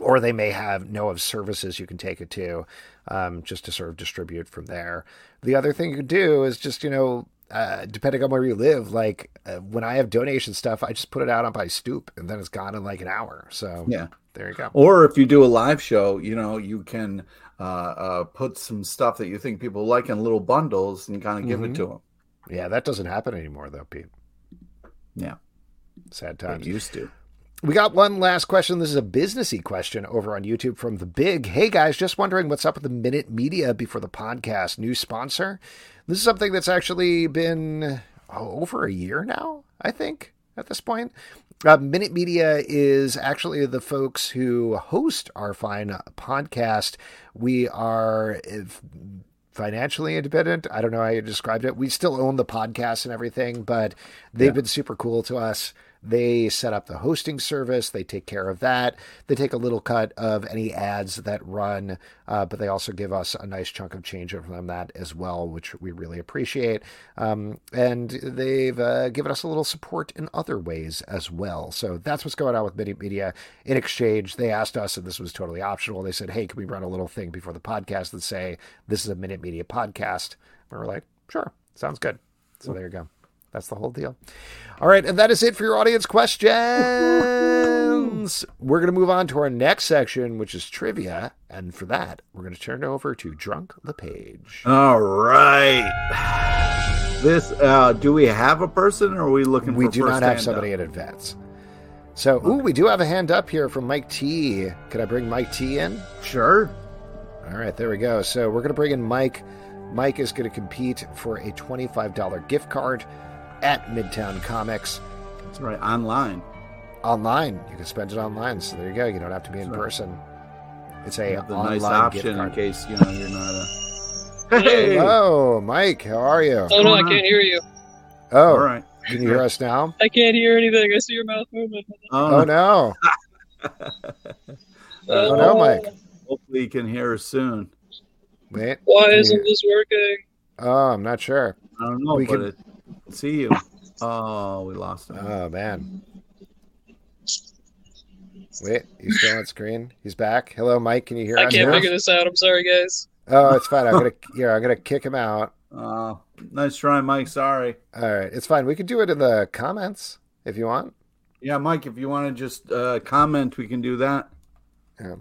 Or they may have know of services you can take it to, um, just to sort of distribute from there. The other thing you could do is just, you know, uh, depending on where you live, like uh, when I have donation stuff, I just put it out on my stoop and then it's gone in like an hour. So Yeah. there you go. Or if you do a live show, you know, you can uh, uh, put some stuff that you think people like in little bundles and kind of give it to them. Yeah, that doesn't happen anymore though, Pete. Yeah, Sad it times. used to. We got one last question. This is a businessy question over on YouTube from the Big. Hey guys, just wondering what's up with the Minute Media before the podcast. New sponsor. This is something that's actually been oh, over a year now, I think, at this point. Uh, Minute Media is actually the folks who host our fine podcast. We are financially independent. I don't know how you described it. We still own the podcast and everything, but they've yeah. been super cool to us. They set up the hosting service. They take care of that. They take a little cut of any ads that run, uh, but they also give us a nice chunk of change from that as well, which we really appreciate. Um, and they've uh, given us a little support in other ways as well. So that's what's going on with Minute Media. In exchange, they asked us, and this was totally optional. They said, "Hey, can we run a little thing before the podcast that say this is a Minute Media podcast?" And we're like, "Sure, sounds good." So there you go. That's the whole deal. All right, and that is it for your audience questions. We're going to move on to our next section, which is trivia. And for that, we're going to turn it over to Drunk LePage. All right. This, uh, do we have a person or are we looking we do not have somebody up? in advance. So, ooh, we do have a hand up here from Mike T. Could I bring Mike T in? Sure. All right, there we go. So, we're going to bring in Mike. Mike is going to compete for a $25 gift card at Midtown Comics. That's right, online. Online, you can spend it online. So there you go. You don't have to be in person. It's a the online nice option in case you know you're not a. Hey, hello, Mike. How are you? Oh no, I can't hear you. Oh, all right. Can you hear us now? I can't hear anything. I see your mouth moving. Oh, oh no. Uh, oh no, oh. Mike. Hopefully, you can hear us soon. Wait. Why isn't you... this working? Oh, I'm not sure. I don't know, we but can... it see you. Oh, we lost him. Oh man. Wait, he's still on screen. He's back. Hello, Mike. Can you hear I? I can't figure this out. I'm sorry, guys. Oh, it's fine. I'm gonna yeah, I'm gonna kick him out. Uh, nice try, Mike. Sorry. All right, it's fine. We can do it in the comments if you want. Yeah, Mike. If you want to just uh, comment, we can do that. Yeah.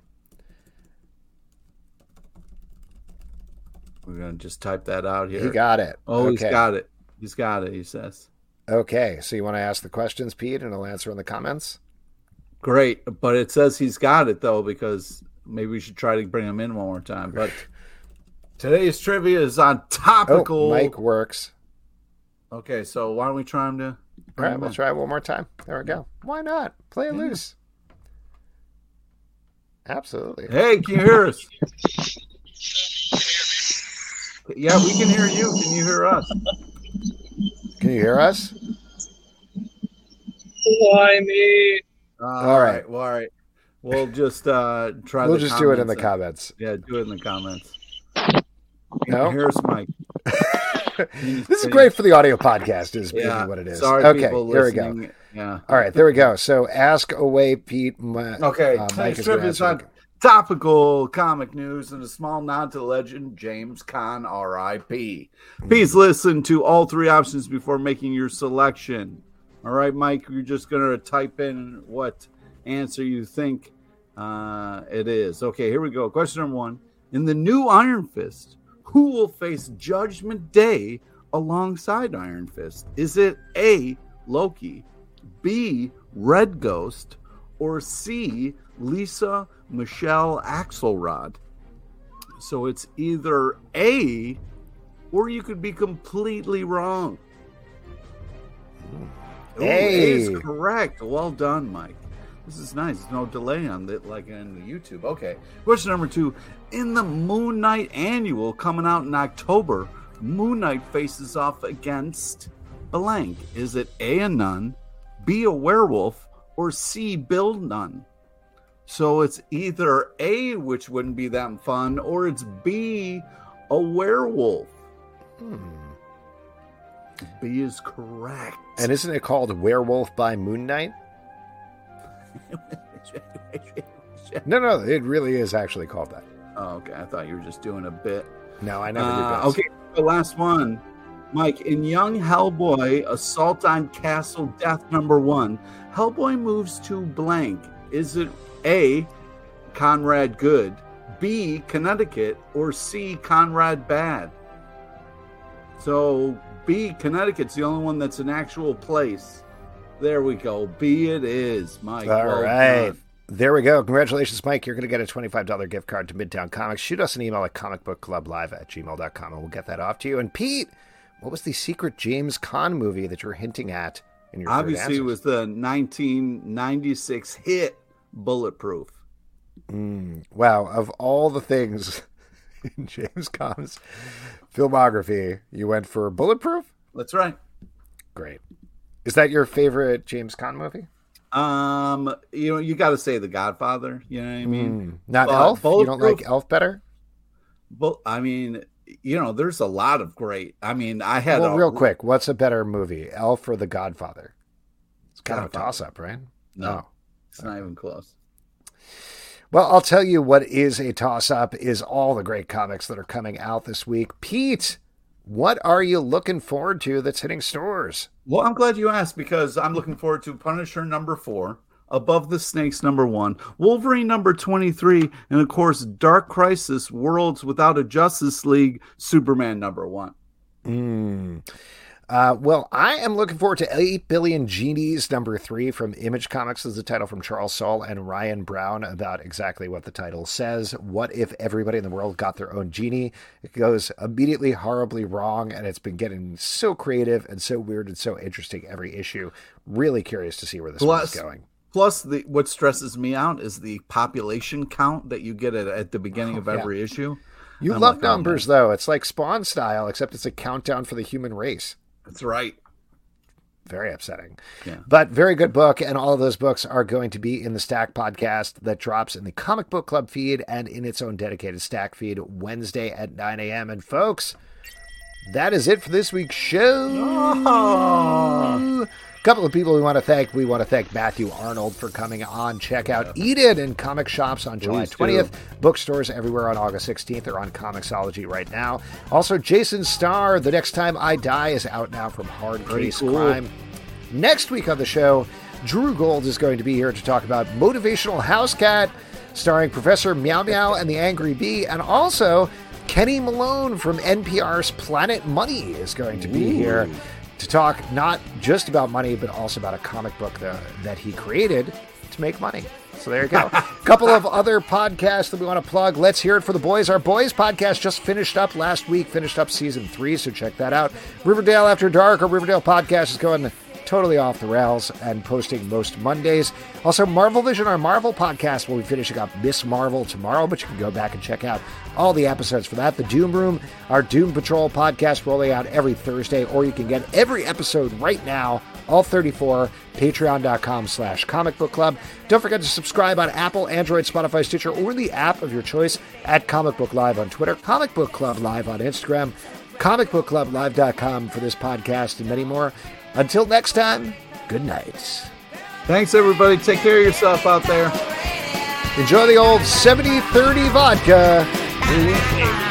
We're gonna just type that out here. He got it. Oh, okay. he's got it. He's got it, he says. Okay, so you want to ask the questions, Pete, and I'll answer in the comments? Great, but it says he's got it, though, because maybe we should try to bring him in one more time. But today's trivia is on topical. Oh, Mike works. Okay, so why don't we try him to. All right, we'll in? try it one more time. There we go. Why not? Play it yeah. loose. Absolutely. Hey, can you hear us? yeah, we can hear you. Can you hear us? Can you hear us? Why me? Uh, all right. Well, all right. We'll just uh, try. We'll just do it in the comments. Yeah, do it in the comments. No, here's Mike. this is great for the audio podcast. Is yeah. what it is. Sorry, okay, here we go. Yeah. All right, there we go. So ask away, Pete. My, okay. Uh, Mike is on topical comic news and a small nod to the legend James Caan, R.I.P. Please listen to all three options before making your selection. All right, Mike, you're just going to type in what answer you think uh, it is. Okay, here we go. Question number one In the new Iron Fist, who will face Judgment Day alongside Iron Fist? Is it A, Loki, B, Red Ghost, or C, Lisa Michelle Axelrod. So it's either A or you could be completely wrong. Ooh, A is correct. Well done, Mike. This is nice. There's no delay on it like in the YouTube. Okay. Question number two. In the Moon Knight annual coming out in October, Moon Knight faces off against blank. Is it A, a nun, B, a werewolf, or C, Bill Nunn? So it's either A, which wouldn't be that fun, or it's B, a werewolf. Hmm. B is correct. And isn't it called Werewolf by Moon Knight? no, no, it really is actually called that. Oh, okay. I thought you were just doing a bit. No, I never uh, Okay, the last one. Mike, in Young Hellboy, Assault on Castle Death number one, Hellboy moves to blank. Is it a. Conrad Good, B. Connecticut, or C. Conrad Bad. So B. Connecticut's the only one that's an actual place. There we go. B it is, Mike. All well right. Done. There we go. Congratulations, Mike. You're going to get a $25 gift card to Midtown Comics. Shoot us an email at comicbookclublive at gmail.com and we'll get that off to you. And Pete, what was the secret James Caan movie that you're hinting at in your Obviously, it was the 1996 hit Bulletproof. Mm, wow, of all the things in James Caan's filmography, you went for Bulletproof? That's right. Great. Is that your favorite James Caan movie? Um, you know, you got to say The Godfather. You know what I mean? Mm, not But Elf? You don't like Elf better? But I mean, you know, there's a lot of great. I mean, I had Well, a real quick, what's a better movie, Elf or The Godfather? It's kind of a toss up, right? No, Oh. It's not even close. Well, I'll tell you what is a toss up is all the great comics that are coming out this week. Pete, what are you looking forward to that's hitting stores? Well, I'm glad you asked because I'm looking forward to Punisher number four, Above the Snakes number one, Wolverine number 23, and of course, Dark Crisis Worlds Without a Justice League Superman number one. Mm. Uh, well, I am looking forward to 8 Billion Genies, number three from Image Comics, is the title from Charles Soule and Ryan Browne about exactly what the title says. What if everybody in the world got their own genie? It goes immediately horribly wrong, and it's been getting so creative and so weird and so interesting every issue. Really curious to see where this Plus- one's going. Plus, the what stresses me out is the population count that you get at, at the beginning of yeah. every issue. You I'm love like, oh, numbers, man. though. It's like Spawn style, except it's a countdown for the human race. That's right. Very upsetting. Yeah. But very good book, and all of those books are going to be in the Stack podcast that drops in the Comic Book Club feed and in its own dedicated Stack feed Wednesday at 9 a.m. And folks, that is it for this week's show. A couple of people we want to thank. We want to thank Matthew Arnold for coming on. Check out Eden in comic shops on July Please do. 20th. Bookstores everywhere on August 16th. They're on Comixology right now. Also, Jason Starr, The Next Time I Die is out now from Hard Case cool. Crime. Next week on the show, Drew Gold is going to be here to talk about Motivational House Cat, starring Professor Meow Meow and the Angry Bee, and also Kenny Malone from NPR's Planet Money is going to be here to talk not just about money, but also about a comic book that, that he created to make money. So there you go. A couple of other podcasts that we want to plug. Let's hear it for the boys. Our boys podcast just finished up last week, finished up season three, so check that out. Riverdale After Dark, our Riverdale podcast is going totally off the rails and posting most Mondays. Also, Marvel Vision, our Marvel podcast, will be finishing up Miss Marvel tomorrow, but you can go back and check out all the episodes for that. The Doom Room, our Doom Patrol podcast, rolling out every Thursday, or you can get every episode right now, all 34, patreon.com slash comic book club. Don't forget to subscribe on Apple, Android, Spotify, Stitcher, or the app of your choice at Comic Book Live on Twitter, Comic Book Club Live on Instagram, comicbookclublive.com for this podcast and many more. Until next time, good night. Thanks, everybody. Take care of yourself out there. Enjoy the old 70 30 vodka.